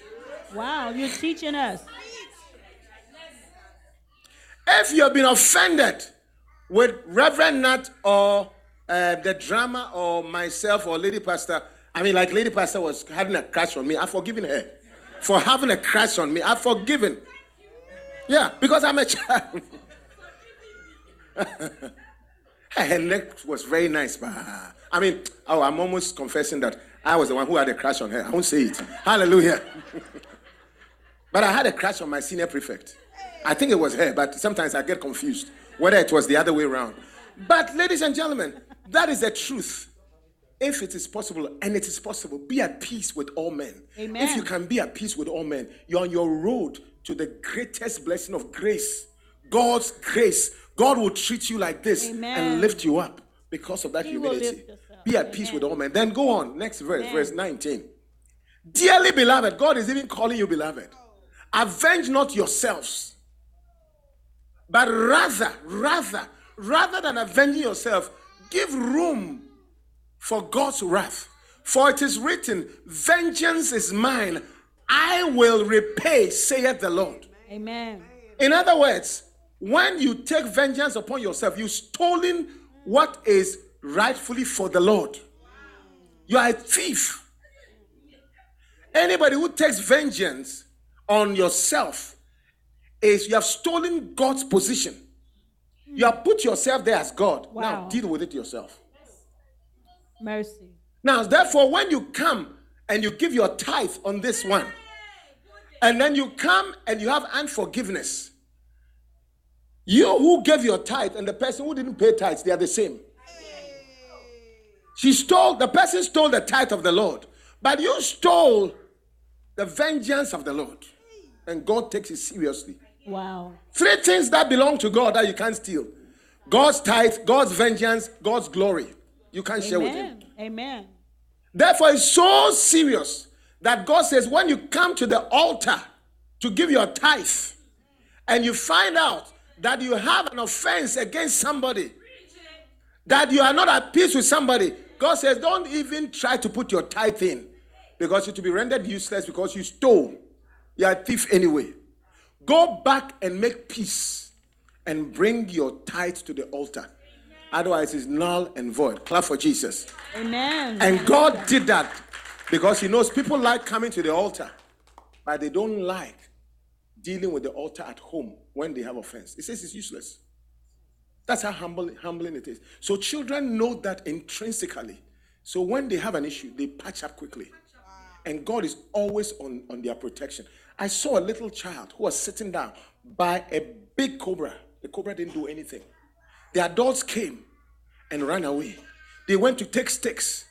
Wow. You're teaching us. If you have been offended with Reverend Nat or uh, the drama or myself or Lady Pastor, I mean, like Lady Pastor was having a crush on me, I've forgiven her. For having a crush on me, I've forgiven. Yeah, because I'm a child. <laughs> her neck was very nice, but I mean, oh, I'm almost confessing that I was the one who had a crush on her. I won't say it. Hallelujah. <laughs> But I had a crush on my senior prefect. I think it was her, but sometimes I get confused whether it was the other way around. But, ladies and gentlemen, that is the truth. If it is possible, and it is possible, be at peace with all men. Amen. If you can be at peace with all men, you're on your road to the greatest blessing of grace. God's grace. God will treat you like this Amen. and lift you up because of that He humility. lift us up. Be at peace with all men. Then go on. Next verse, Amen. verse 19. Dearly beloved, God is even calling you beloved. avenge not yourselves, but rather, rather, rather than avenging yourself, give room for God's wrath. For it is written, Vengeance is mine, I will repay, saith the Lord. Amen. In other words, when you take vengeance upon yourself, you've stolen what is rightfully for the Lord. You are a thief. Anybody who takes vengeance on yourself is you have stolen God's position. You have put yourself there as God. Now deal with it yourself. Mercy. Now, therefore, when you come and you give your tithe on this one, and then you come and you have unforgiveness, you who gave your tithe and the person who didn't pay tithes, they are the same. She stole, the person stole the tithe of the Lord, but you stole the vengeance of the Lord. And God takes it seriously. Wow. Three things that belong to God that you can't steal God's tithe, God's vengeance, God's glory. You can't share with Him. Amen. Amen. Therefore, it's so serious that God says when you come to the altar to give your tithe and you find out that you have an offense against somebody, that you are not at peace with somebody, God says don't even try to put your tithe in because it will be rendered useless because you stole. You are a thief anyway. Go back and make peace and bring your tithe to the altar. Otherwise, it's null and void. Clap for Jesus. Amen. And God did that because He knows people like coming to the altar, but they don't like dealing with the altar at home when they have offense. He says it's useless. That's how humble, humbling it is. So children know that intrinsically. So when they have an issue, they patch up quickly. And God is always on, on their protection. I saw a little child who was sitting down by a big cobra. The cobra didn't do anything. The adults came and ran away. They went to take sticks.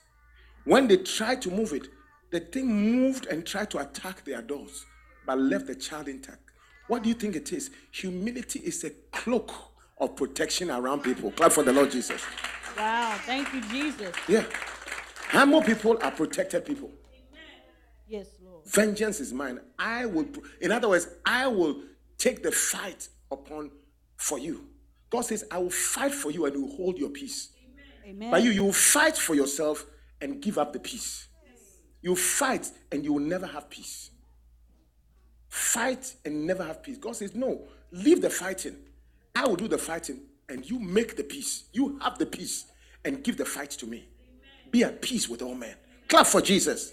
When they tried to move it, the thing moved and tried to attack the adults, but left the child intact. What do you think it is? Humility is a cloak of protection around people. Clap for the Lord Jesus. Wow. Thank you, Jesus. Yeah. Humble people are protected people. Yes, Lord. Vengeance is mine. I will, in other words, I will take the fight upon for you. God says, I will fight for you and will hold your peace. Amen. But you, you will fight for yourself and give up the peace. You fight and you will never have peace. Fight and never have peace. God says, No, leave the fighting. I will do the fighting and you make the peace. You have the peace and give the fight to me. Be at peace with all men. Clap for Jesus.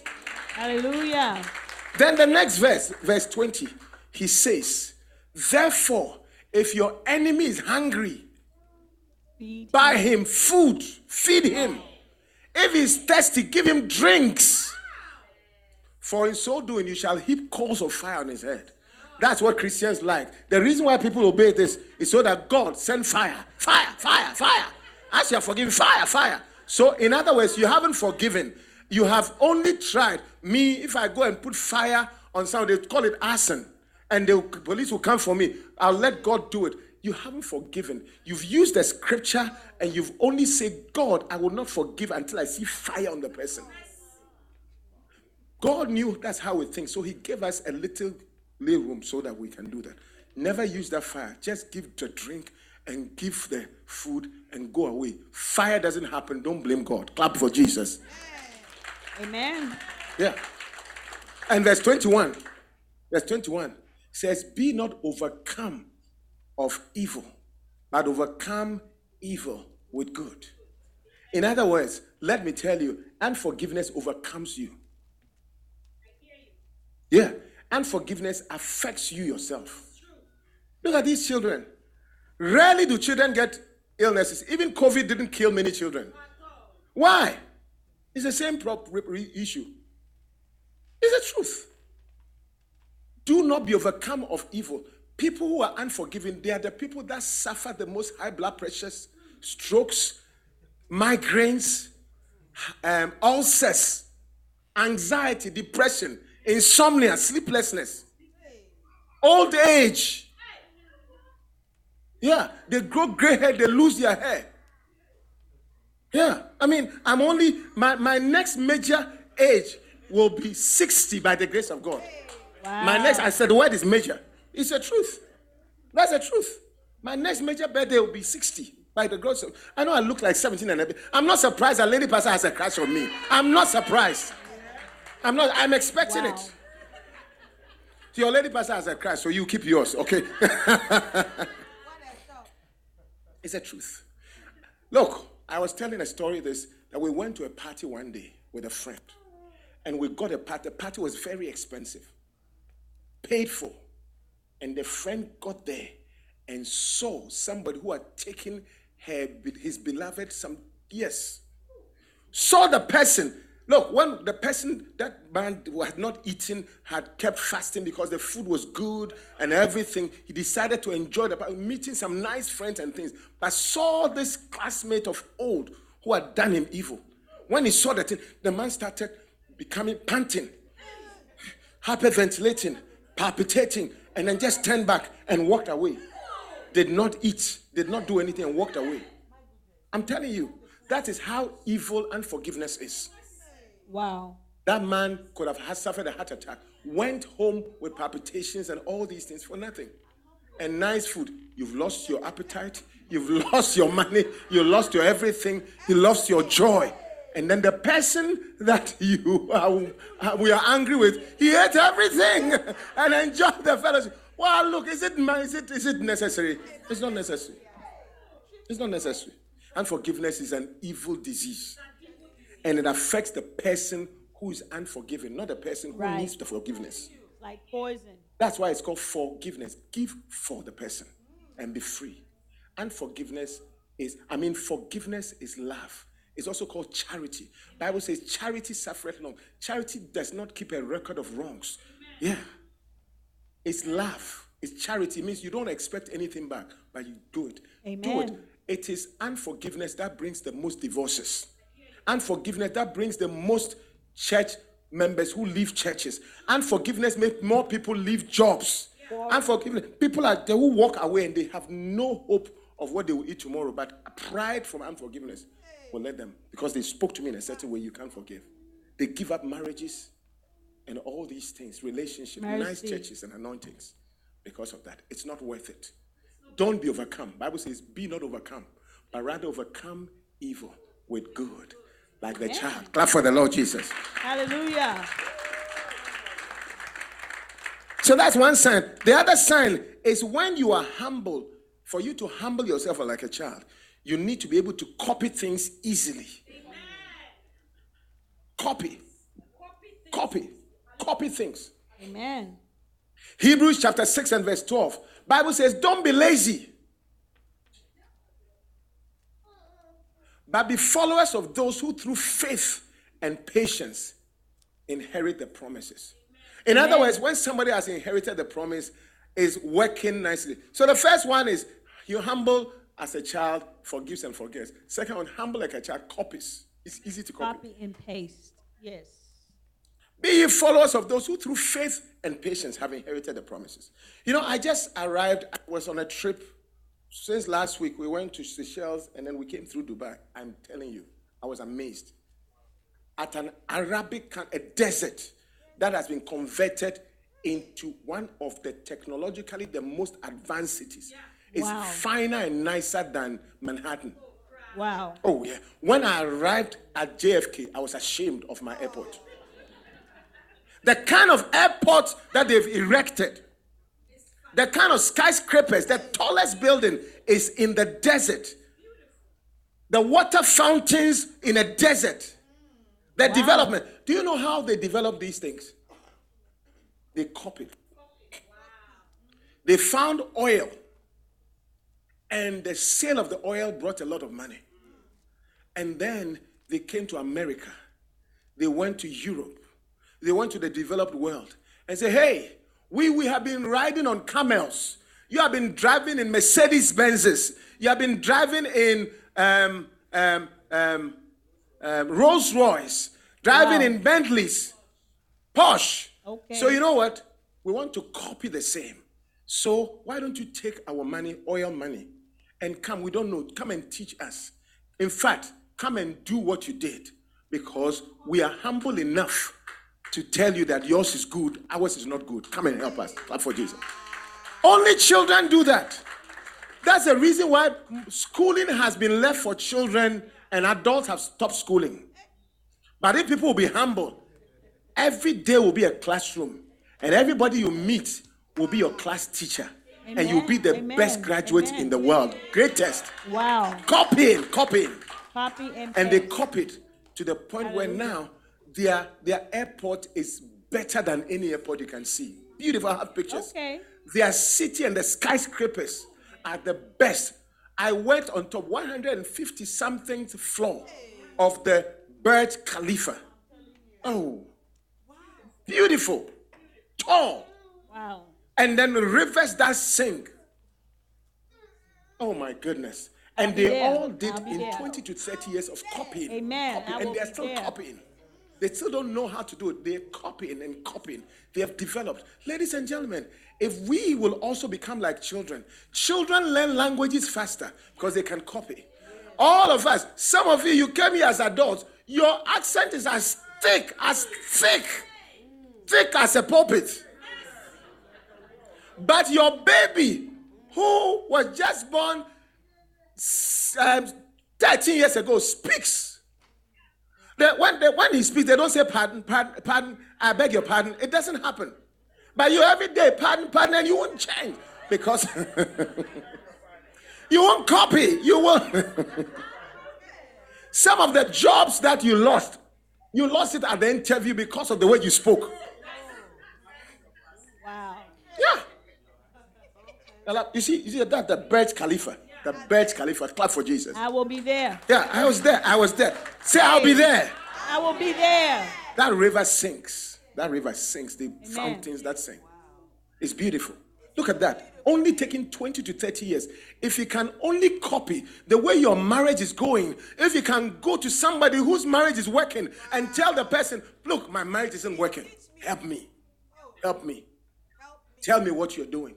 Hallelujah. Then the next verse, verse 20, he says, Therefore, if your enemy is hungry, Feed. buy him food, feed him. If he's thirsty, give him drinks. For in so doing, you shall heap coals of fire on his head. That's what Christians like. The reason why people obey this is so that God send fire, fire, fire, fire. As you are forgiven, fire, fire. So, in other words, you haven't forgiven. You have only tried. Me, if I go and put fire on someone, they call it arson, and the police will come for me. I'll let God do it. You haven't forgiven. You've used the scripture and you've only said, God, I will not forgive until I see fire on the person. God knew that's how we think. So he gave us a little lay room so that we can do that. Never use that fire. Just give the drink and give the food and go away. Fire doesn't happen. Don't blame God. Clap for Jesus. Amen. Yeah. And verse 21. Verse 21 says, Be not overcome of evil, but overcome evil with good. In other words, let me tell you, unforgiveness overcomes you. Yeah. Unforgiveness affects you yourself. Look at these children. Rarely do children get illnesses. Even COVID didn't kill many children. Why? It's the same issue. It's the truth. Do not be overcome of evil. People who are unforgiving, they are the people that suffer the most high blood pressures, strokes, migraines, um, ulcers, anxiety, depression, insomnia, sleeplessness, old age. Yeah, they grow gray hair, they lose their hair. Yeah, I mean, I'm only, my, my next major age will be 60 by the grace of God. Wow. My next, I said, the word is major. It's a truth. That's the truth. My next major birthday will be 60 by the grace of I know I look like 17 and a bit. I'm not surprised that lady pastor has a crush on me. I'm not surprised. I'm not, I'm expecting Wow. it. So your lady pastor has a crush, so you keep yours, okay? it's a truth. Look, I was telling a story this that we went to a party one day with a friend, and we got a party. The party was very expensive, paid for, and the friend got there and saw somebody who had taken her his beloved some yes saw the person. Look, when the person, that man who had not eaten, had kept fasting because the food was good and everything, he decided to enjoy the meeting some nice friends and things, but saw this classmate of old who had done him evil. When he saw thing, the man started becoming panting, hyperventilating, palpitating, and then just turned back and walked away. Did not eat, did not do anything, and walked away. I'm telling you, that is how evil unforgiveness is. Wow. That man could have had suffered a heart attack, went home with palpitations and all these things for nothing. And nice food. You've lost your appetite, you've <laughs> lost your money, you lost your everything, you lost your joy. And then the person that <laughs> you are, uh, we are angry with, he ate everything <laughs> and enjoyed the fellowship. Well, look, is it, is it, is it necessary? It's not necessary. It's not necessary. Unforgiveness is an evil disease. And it affects the person who is unforgiven, not the person who Right. needs the forgiveness. Like poison. That's why it's called forgiveness. Give for the person and be free. Unforgiveness is, I mean, forgiveness is love. It's also called charity. Bible says charity suffereth long. Charity does not keep a record of wrongs. Yeah. It's love. It's charity. It means you don't expect anything back, but you do it. Do it. Amen. It is unforgiveness that brings the most divorces. Unforgiveness that brings the most church members who leave churches. Unforgiveness makes more people leave jobs. Unforgiveness. People are they will walk away and they have no hope of what they will eat tomorrow. But pride from unforgiveness will let them because they spoke to me in a certain way you can't forgive. They give up marriages and all these things, relationships, nice churches and anointings because of that. It's not worth it. Don't be overcome. Bible says, be not overcome, but rather overcome evil with good, like the child. Clap for the Lord Jesus. Hallelujah. So that's one sign. The other sign is when you are humble, for you to humble yourself like a child, you need to be able to copy things easily. Copy. Copy. Copy things. Amen. Hebrews chapter 6 and verse 12. Bible says, Don't be lazy, but be followers of those who through faith and patience inherit the promises. In other words, when somebody has inherited the promise, is working nicely. So the first one is you humble as a child, forgives and forgets. Second one, humble like a child, copies. It's easy to copy. Copy and paste. Yes. Be ye followers of those who through faith and patience have inherited the promises. You know, I just arrived, I was on a trip since last week. We went to Seychelles and then we came through Dubai. I'm telling you, I was amazed. At an Arabic, coun- a desert that has been converted into one of the technologically the most advanced cities. It's Wow. finer and nicer than Manhattan. Wow. Oh, yeah. When I arrived at JFK, I was ashamed of my airport. The kind of airport that they've erected, the kind of skyscrapers, the tallest building is in the desert. The water fountains in a desert. The development. Do you know how they develop these things? They copied. They found oil, and the sale of the oil brought a lot of money. And then they came to America. They went to Europe. They went to the developed world and said, Hey, we, we have been riding on camels. You have been driving in Mercedes Benzes. You have been driving in um, um, um, um, Rolls Royce, driving Wow. in Bentleys, Porsche. Okay. So, you know what? We want to copy the same. So, why don't you take our money, oil money, and come? We don't know. Come and teach us. In fact, come and do what you did because we are humble enough to tell you that yours is good, ours is not good. Come and help us. Clap for Jesus. Only children do that. That's the reason why schooling has been left for children and adults have stopped schooling. But if people will be humble, every day will be a classroom, and everybody you meet will be your class teacher. Amen. And you'll be the Amen. best graduate Amen. in the world. Greatest. Wow. Copying, copying. Copy and, and they copied to the point Hallelujah. where now their their airport is better than any airport you can see. Beautiful. I have pictures. Okay. Their city and the skyscrapers are the best. I went on top 150 something floor of the Burj Khalifa. Oh, wow. beautiful, tall. Wow. And then rivers that sing. Oh my goodness. And they there. all did in there. 20 to 30 years of copying. Amen. Copying, and they're still there. copying. They still don't know how to do it. They're copying and copying. They have developed. Ladies and gentlemen, if we will also become like children, children learn languages faster because they can copy. All of us, some of you, you came here as adults, your accent is as thick, as thick, thick as a pulpit. But your baby, who was just born um, 13 years ago, speaks. That when, they, when he speaks, they don't say pardon, pardon, pardon, I beg your pardon. It doesn't happen. But you every day, pardon, pardon, and you won't change because <laughs> you won't copy. You won't. <laughs> Some of the jobs that you lost, you lost it at the interview because of the way you spoke. Wow. Yeah. You see, you see that the Burj Khalifa. The Burj Khalifa. Clap for Jesus. I will be there. Yeah, I was there. I was there. Say, I'll be there. I will be there. That river sinks. That river sinks. The Amen. fountains that sink. It's beautiful. Look at that. Only taking 20 to 30 years. If you can only copy the way your marriage is going, if you can go to somebody whose marriage is working and tell the person, Look, my marriage isn't working. Help me. Help me. Tell me what you're doing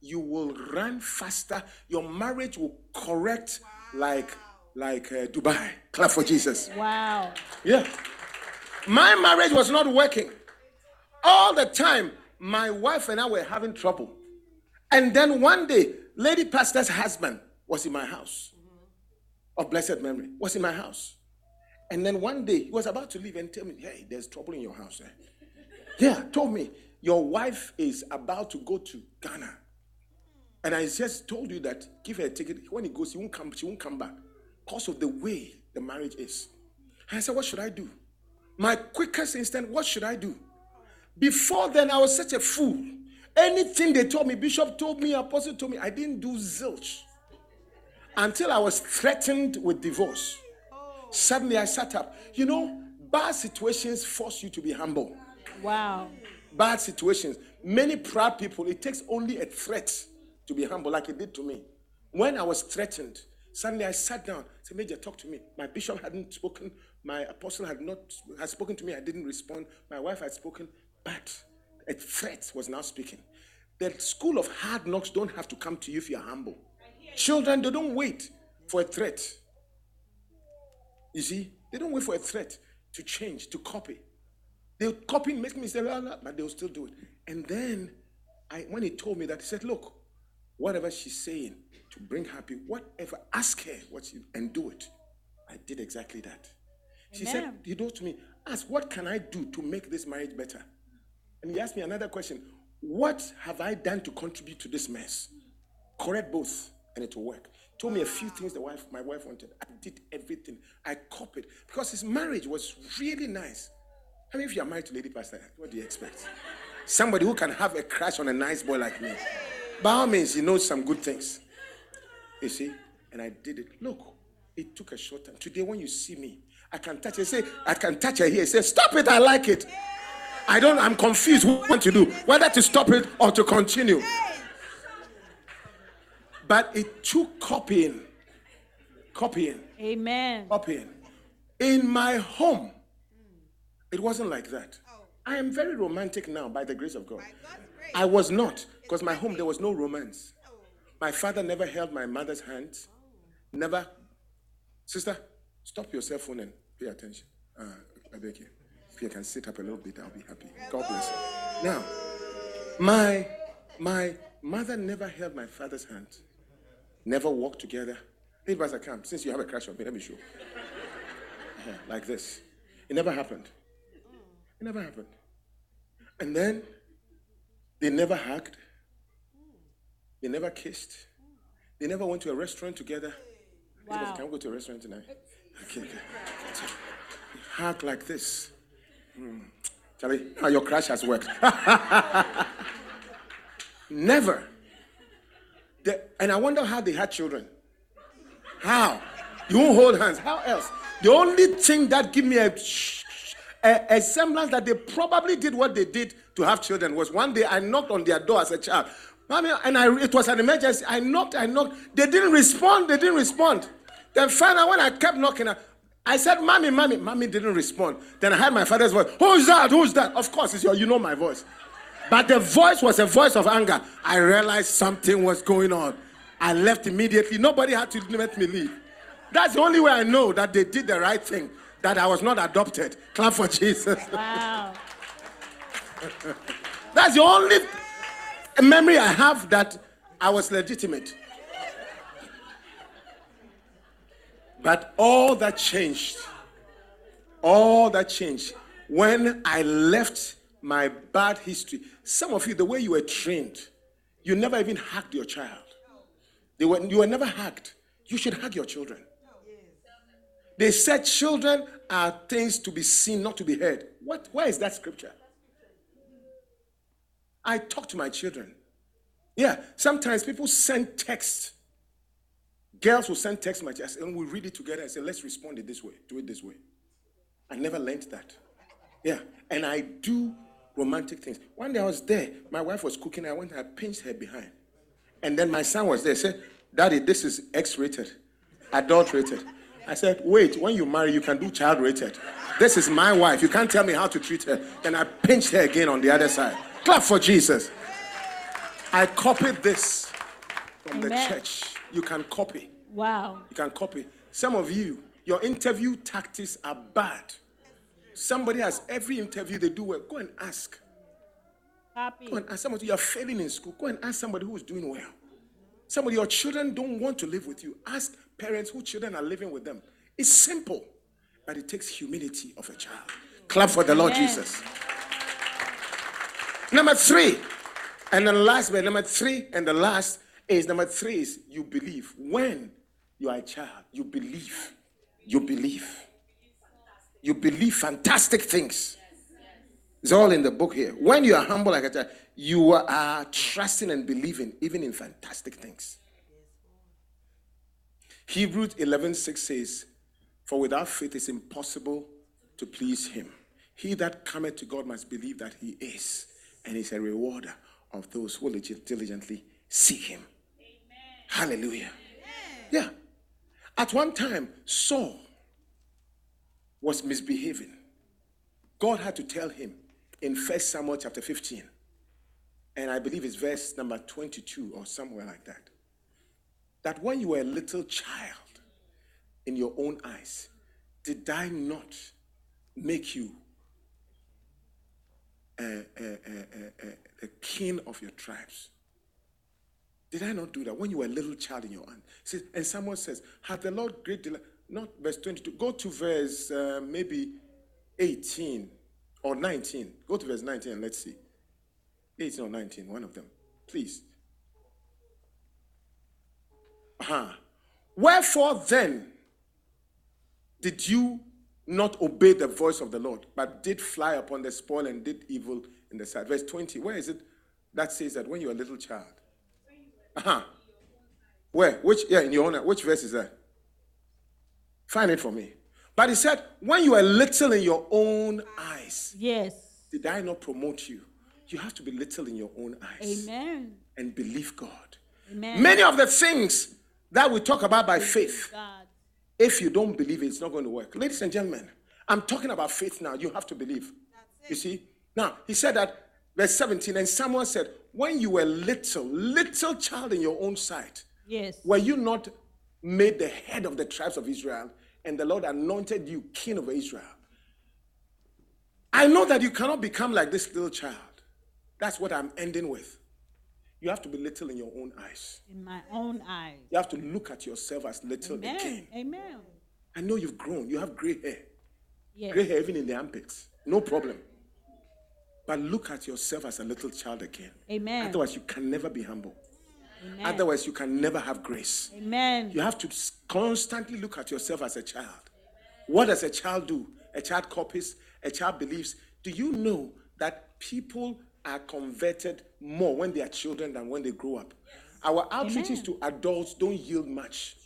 you will run faster. Your marriage will correct like like uh, Dubai. Clap for Jesus. Wow. Yeah. My marriage was not working. All the time, my wife and I were having trouble. And then one day, lady pastor's husband was in my house. Of blessed memory, was in my house. And then one day he was about to leave and tell me, Hey, there's trouble in your house. Eh? Yeah, told me, Your wife is about to go to Ghana and I just told you that give her a ticket. When he goes, he won't come, she won't come back. Because of the way the marriage is. And I said, What should I do? My quickest instant, what should I do? Before then, I was such a fool. Anything they told me, Bishop told me, Apostle told me, I didn't do zilch. Until I was threatened with divorce. Suddenly I sat up. You know, bad situations force you to be humble. Wow. Bad situations. Many proud people, it takes only a threat to be humble like he did to me. When I was threatened, suddenly I sat down. Said, Major, talk to me. My bishop hadn't spoken. My apostle had not had spoken to me. I didn't respond. My wife had spoken, but a threat was now speaking. The school of hard knocks don't have to come to you if you're humble. Children, they don't wait for a threat. You see, they don't wait for a threat to change, to copy. They'll copy, make me say, but they'll still do it. And then I, when he told me that, he said, Look, whatever she's saying to bring happy, whatever, ask her what she, and do it. I did exactly that. She said, He told to me, ask, what can I do to make this marriage better? And he asked me another question What have I done to contribute to this mess? Correct both, and it will work. Told me a few things the wife, my wife wanted. I did everything. I copied because his marriage was really nice. I mean, if you're married to Lady Pastor, what do you expect? Somebody who can have a crush on a nice boy like me. By all means, he knows some good things. You see? And I did it. Look, it took a short time. Today, when you see me, I can touch her. Say, I can touch her here. Say, stop it. I like it. I don't, I'm confused what to do. Whether to stop it or to continue. But it took copying. Copying. Amen. Copying. In my home, it wasn't like that. Oh. I am very romantic now by the grace of God. I was not. Because my home, there was no romance. My father never held my mother's hand. Never. Sister, stop your cell phone and pay attention. Uh, I beg you. If you can sit up a little bit, I'll be happy. God bless you. Now, my my mother never held my father's hand, never walked together. Hey, Pastor Camp, since you have a crush on me, let me show. <laughs> Uh-huh, like this. It never happened. It never happened. And then they never hugged. They never kissed. They never went to a restaurant together. Wow. Can we go to a restaurant tonight? Okay, okay. So, hug like this. Hmm. Charlie, how your crash has worked. <laughs> Never. And I wonder how they had children. How? You won't hold hands. How else? The only thing that give me a, a, a semblance that they probably did what they did to have children was one day I knocked on their door as a child. Mommy, and I, it was an emergency. I knocked, I knocked. They didn't respond. They didn't respond. Then finally, when I kept knocking, I- said, Mommy, Mommy. Mommy didn't respond. Then I heard my father's voice. Who's that? Who's that? Of course, it's your, you know my voice. But the voice was a voice of anger. I realized something was going on. I left immediately. Nobody had to let me leave. That's the only way I know that they did the right thing, that I was not adopted. Clap for Jesus. Wow. That's the only memory I have that I was legitimate. But all that changed, all that changed when I left my bad history. Some of you, the way you were trained, you never even hugged your child. They were, you were never hugged. You should hug your children. They said children are things to be seen, not to be heard. What? Where is that scripture? I talk to my children. Yeah, sometimes people send text. Girls will send text messages and we read it together and say, let's respond it this way, do it this way. I never learned that. Yeah, and I do romantic things. One day I was there, my wife was cooking, I went and I pinched her behind. And then my son was there, said, Daddy, this is X rated, adult rated. I said, Wait, when you marry, you can do child rated. This is my wife. You can't tell me how to treat her. Then I pinched her again on the other side. Clap for Jesus. I copied this from the church. You can copy. Wow. You can copy. Some of you, your interview tactics are bad. Somebody has every interview they do well. Go and ask. Copy. Go and ask somebody you are failing in school. Go and ask somebody who is doing well. Somebody your children don't want to live with you. Ask parents whose children are living with them. It's simple, but it takes humility of a child. Clap for the Lord Amen. Jesus. Number three, and the last, but number three, and the last is number three is you believe. When you are a child, you believe. You believe. You believe fantastic things. It's all in the book here. When you are humble like a child, you are trusting and believing even in fantastic things. Hebrews 11 6 says, For without faith it's impossible to please him. He that cometh to God must believe that he is, and is a rewarder of those who diligently seek him. Hallelujah. Yeah. At one time, Saul was misbehaving. God had to tell him in 1 Samuel chapter 15, and I believe it's verse number 22 or somewhere like that, that when you were a little child in your own eyes, did I not make you a, a, a, a king of your tribes? Did I not do that when you were a little child in your aunt? See, and someone says, Have the Lord great delight? Not verse 22. Go to verse uh, maybe 18 or 19. Go to verse 19 and let's see. 18 or 19, one of them. Please. Uh-huh. Wherefore then did you not obey the voice of the Lord, but did fly upon the spoil and did evil in the sight? Verse 20. Where is it that says that when you're a little child? Uh-huh. Where? Which? Yeah, in your own. Which verse is that? Find it for me. But he said, when you are little in your own eyes, Yes. did I not promote you? You have to be little in your own eyes Amen. and believe God. Amen. Many of the things that we talk about by faith, God. If you don't believe it, it's not going to work. Ladies and gentlemen, I'm talking about faith now. You have to believe. You see? Now, he said that, verse 17, and someone said, When you were little, little child in your own sight, Yes. were you not made the head of the tribes of Israel, and the Lord anointed you king over Israel? I know that you cannot become like this little child. That's what I'm ending with. You have to be little in your own eyes. In my own eyes. You have to look at yourself as little Amen. again. Amen. I know you've grown. You have gray hair. Yes. Gray hair even in the armpits. No problem. But look at yourself as a little child again. Amen. Otherwise, you can never be humble. Amen. Otherwise, you can never have grace. Amen. You have to constantly look at yourself as a child. What does a child do? A child copies, a child believes. Do you know that people are converted more when they are children than when they grow up? Our outreaches to adults don't yield much.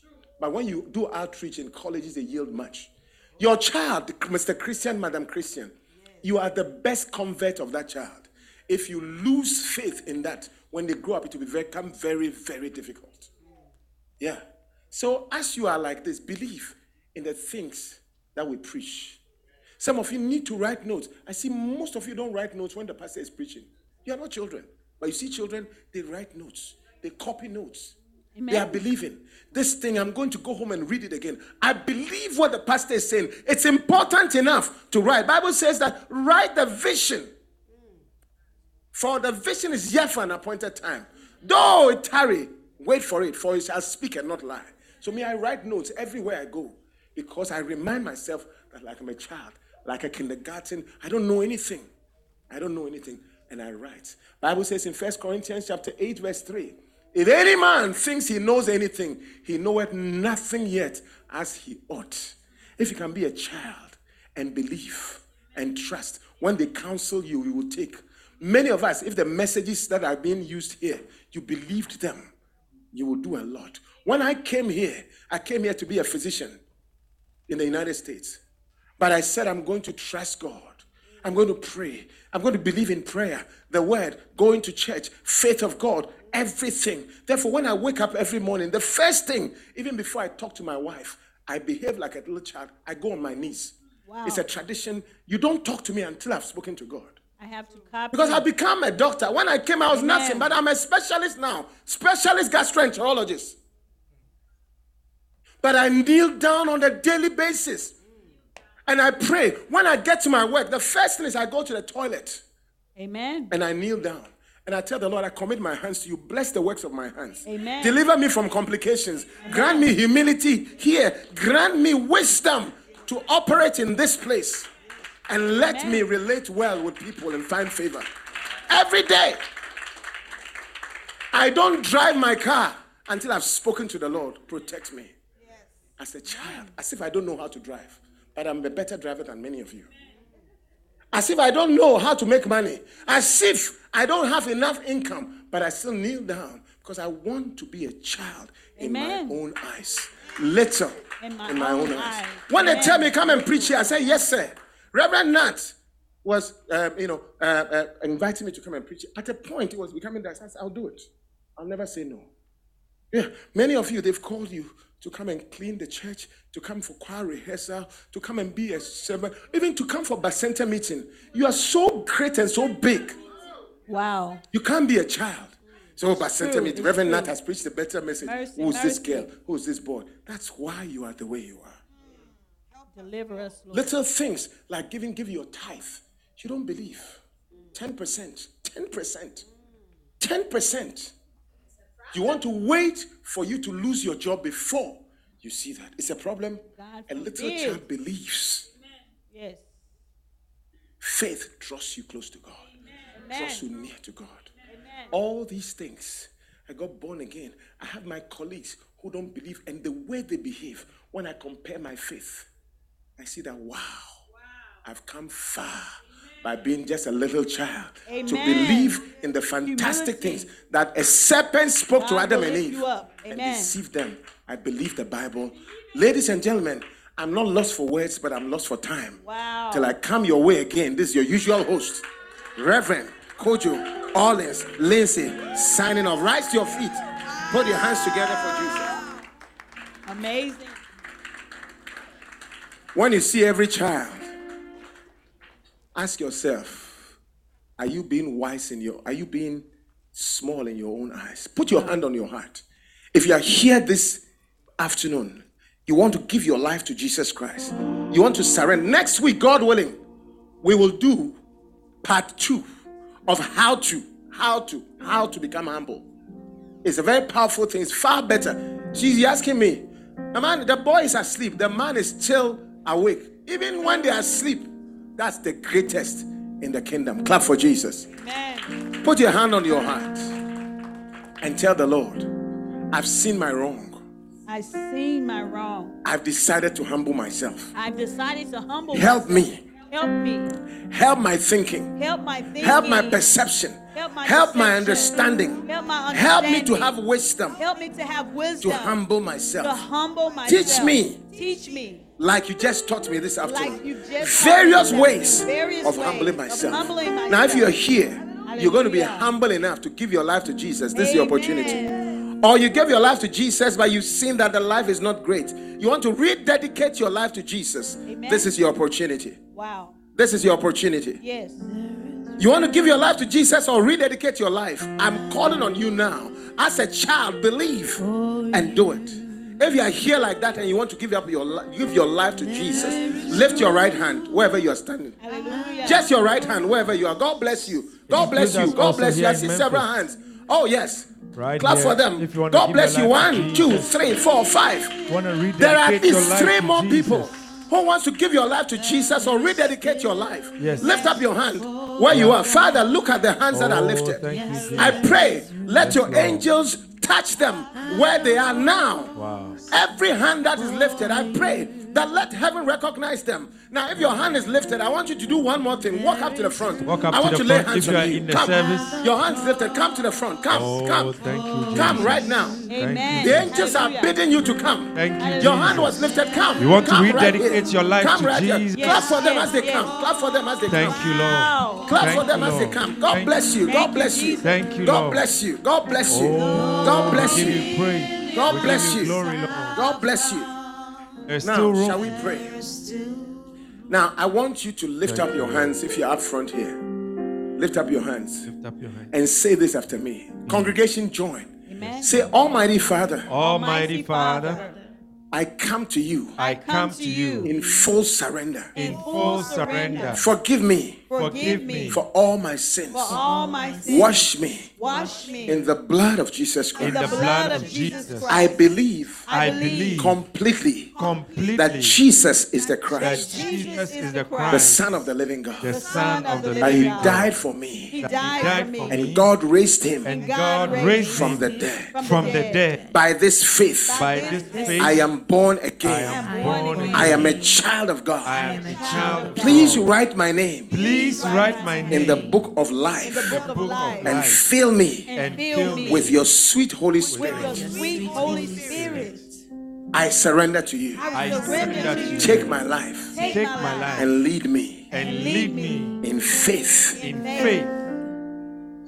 But when you do outreach in colleges, they yield much. Your child, Mr. Christian, Madam Christian, you are the best convert of that child. If you lose faith in that, when they grow up, it will become very, very difficult. Yeah. So as you are like this, believe in the things that we preach. Some of you need to write notes. I see most of you don't write notes when the pastor is preaching. You are not children. But you see children, they write notes. They copy notes. They are believing. This thing, I'm going to go home and read it again. I believe what the pastor is saying. It's important enough to write. Bible says that write the vision. For the vision is yet for an appointed time. Though it tarry, wait for it, for it shall speak and not lie. So me, I write notes everywhere I go because I remind myself that like I'm a child, like a kindergarten, I don't know anything. I don't know anything, and I write. Bible says in First Corinthians chapter 8, verse 3. If any man thinks he knows anything, he knoweth nothing yet as he ought. If you can be a child and believe and trust, when they counsel you, you will take. Many of us, if the messages that are being used here, you believed them, you will do a lot. When I came here, I came here to be a physician in the United States. But I said, I'm going to trust God. I'm going to pray. I'm going to believe in prayer, the word, going to church, faith of God, everything. Therefore, when I wake up every morning, the first thing, even before I talk to my wife, I behave like a little child. I go on my knees. Wow. It's a tradition. You don't talk to me until I've spoken to God. I have to copy. Because I become a doctor. When I came, I was Amen. nothing, but I'm a specialist now, specialist gastroenterologist. But I kneel down on a daily basis and I pray. When I get to my work, the first thing is I go to the toilet Amen. and I kneel down. And I tell the Lord, I commit my hands to you. Bless the works of my hands. Amen. Deliver me from complications. Grant me humility here. Grant me wisdom to operate in this place. And let Amen. me relate well with people and find favor. Every day. I don't drive my car until I've spoken to the Lord. Protect me. As a child, as if I don't know how to drive. But I'm a better driver than many of you. As if I don't know how to make money. As if I don't have enough income, but I still kneel down because I want to be a child in Amen. my own eyes. Little In my own, own eyes. eyes. When they tell me come and preach here, I say yes, sir. Reverend Nat was, um, you know, uh, uh, inviting me to come and preach. At a point, it was becoming that. I said, I'll do it. I'll never say no. Yeah, many of you, they've called you to come and clean the church, to come for choir rehearsal, to come and be a servant, even to come for Bacenta meeting. You are so great and so big. Wow. You can't be a child. So true, meeting, Reverend Nat has preached a better message. Mercy, Who's this girl? Who's this boy? That's why you are the way you are. Deliver us, Lord. Little things like giving, give your tithe. You don't believe. 10%. 10%. 10%. You want to wait for you to lose your job before you see that. It's a problem. God a little child believes. Yes. Faith draws you close to God, draws you near to God. Amen. All these things. I got born again. I have my colleagues who don't believe, and the way they behave, when I compare my faith, I see that wow, I've come far by being just a little child to believe in the fantastic Humility. things that a serpent spoke to Adam and Eve and deceived them. I believe the Bible. Ladies and gentlemen, I'm not lost for words, but I'm lost for time. Wow. Till I come your way again. This is your usual host, Reverend Kojo Orleans Lindsay, signing off. Rise to your feet. Put your hands together for Jesus. Amazing. When you see every child, ask yourself, are you being wise in your, are you being small in your own eyes? Put your hand on your heart. If you are here this afternoon, you want to give your life to Jesus Christ. You want to surrender. Next week, God willing, we will do part two of how to, how to, how to become humble. It's a very powerful thing. It's far better. She's asking me, the man, the boy is asleep. The man is still awake. Even when they are asleep, that's the greatest in the kingdom. Clap for Jesus. Amen. Put your hand on your heart and tell the Lord, I've seen my wrong. I've seen my wrong. I've decided to humble myself. I've decided to humble Help myself. me. Help me. Help my thinking. Help my thinking. Help my perception. Help my Help my understanding. Help my understanding. Help me to have wisdom Help me to have wisdom. to humble myself. To humble myself. Teach me. Teach me. Like you just taught me this afternoon. Like you just Various taught me ways of ways humbling myself. Now, if you're here, you're going to be humble enough to give your life to Jesus. This is your opportunity. Or you gave your life to Jesus, but you've seen that the life is not great. You want to rededicate your life to Jesus. Amen. This is your opportunity. Wow. This is your opportunity. Yes. You want to give your life to Jesus or rededicate your life? I'm calling on you now. As a child, believe and do it. If you are here like that and you want to give up your li- give your life to Jesus, lift your right hand wherever you are standing. Hallelujah. Just your right hand wherever you are. God bless you. God bless you. God bless you. I see several hands. Oh yes. Right Clap here, for them. if you want God give bless you. life to One, two, Jesus. three, four, five. Want to There are at least three more Jesus. people who wants to give your life to Jesus or rededicate your life. Yes. Lift up your hand where you are. Father, look at the hands that are Oh, lifted. you, I pray, let your Lord. angels touch them where they are now. Wow. Every hand that is lifted, I pray that let heaven recognize them. Now, if your hand is lifted, I want you to do one more thing. Walk up to the front. Walk up I to want the to lay front hands if you on are you. in the come. service. Your hands lifted. Come to the front. Come. Oh, come. thank you, Come right now. Amen. The angels are bidding you to come. Thank you, Your hand was lifted. Come. You want to Come right rededicate here. your life come to right here. Jesus. Clap for them Yes, as they yes. come. Clap for them as they Thank come. Thank you, Lord. Clap Thank for them you, as they come. God Thank bless you. God bless you. Thank you, God bless you. God bless you. Oh, God bless we give you. you. God bless you. God bless you. There's Now, shall we pray? Now, I want you to lift up your hands if you're up front here. Lift up your hands Lift up your hand. and say this after me. Congregation, join. Amen. Say, Almighty Father, Almighty Father, I come to you I come to you in full surrender. in full surrender. Forgive me Forgive me for all my sins. for all my sins. Wash me Wash me in the blood of Jesus Christ. In Christ. the blood of Jesus. I believe I believe completely completely that Jesus is the that Christ, Jesus is the Christ. the Son of the living God. the God, Son of the that He living God. died for me, He died, died for me. and God raised Him And God God raised raised from the dead. from the dead. By this faith, By this faith, I am born I again. am born again. I am a child of I God. am a child of Please write my name Please write my name in the book of life the book of life and fill me and and fill fill me me with your sweet Holy with your Spirit. sweet Holy Spirit. I surrender to you. I I surrender surrender to to you. you. Take my life Take, Take my, my life life and lead me and lead me in faith. in faith.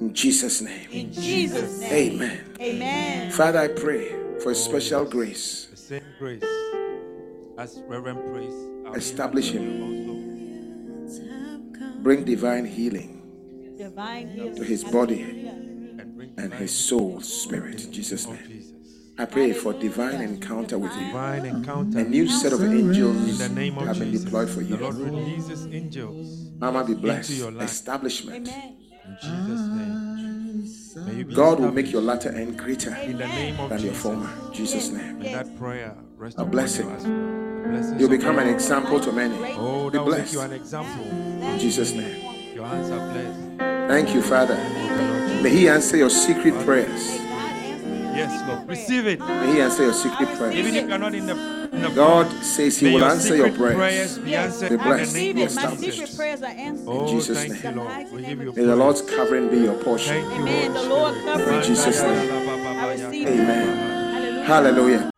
In Jesus' name. in Jesus' name. Amen. Amen. Father, I pray for a special grace. The same grace as Reverend prays. Establish him. Also, Bring divine healing Divine healing. to his body and bring and his soul, spirit. In Jesus' oh, name. Jesus. I pray for divine encounter with you. Divine encounter A new set of in angels the name of have been deployed for The Lord you. releases angels Mama, be blessed. your life. Establishment. Amen. in Jesus' name. May you be God will make your latter end greater in the name of than your former. In Jesus' name. May that prayer rest A upon blessing. You as well. The blessings You'll become an example to many. Oh, Be that will make blessed. you an example. In Jesus' name. Your hands are blessed. Thank you, Father. May He answer your secret prayers. Yes, Lord. Receive it. May He answer your secret Even prayers. if you're not in the, in the God says He may will your answer your secret prayers. be Yes, answered Be in I the blessed. receive name it. of My established. secret prayers are answered. Oh, Jesus' thank name. you, Lord. We give you May the. Lord's covering be your portion. Thank you, Amen. The Holy Lord Spirit. cover In Jesus' name. I receive it. Amen. Hallelujah. Hallelujah.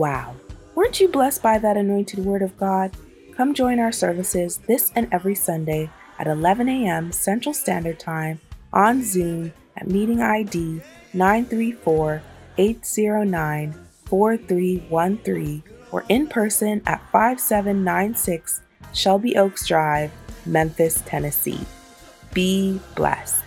Wow. Weren't you blessed by that anointed word of God? Come join our services this and every Sunday at 11 a.m. Central Standard Time on Zoom at meeting ID 934 809 4313 or in person at 5796 Shelby Oaks Drive, Memphis, Tennessee. Be blessed.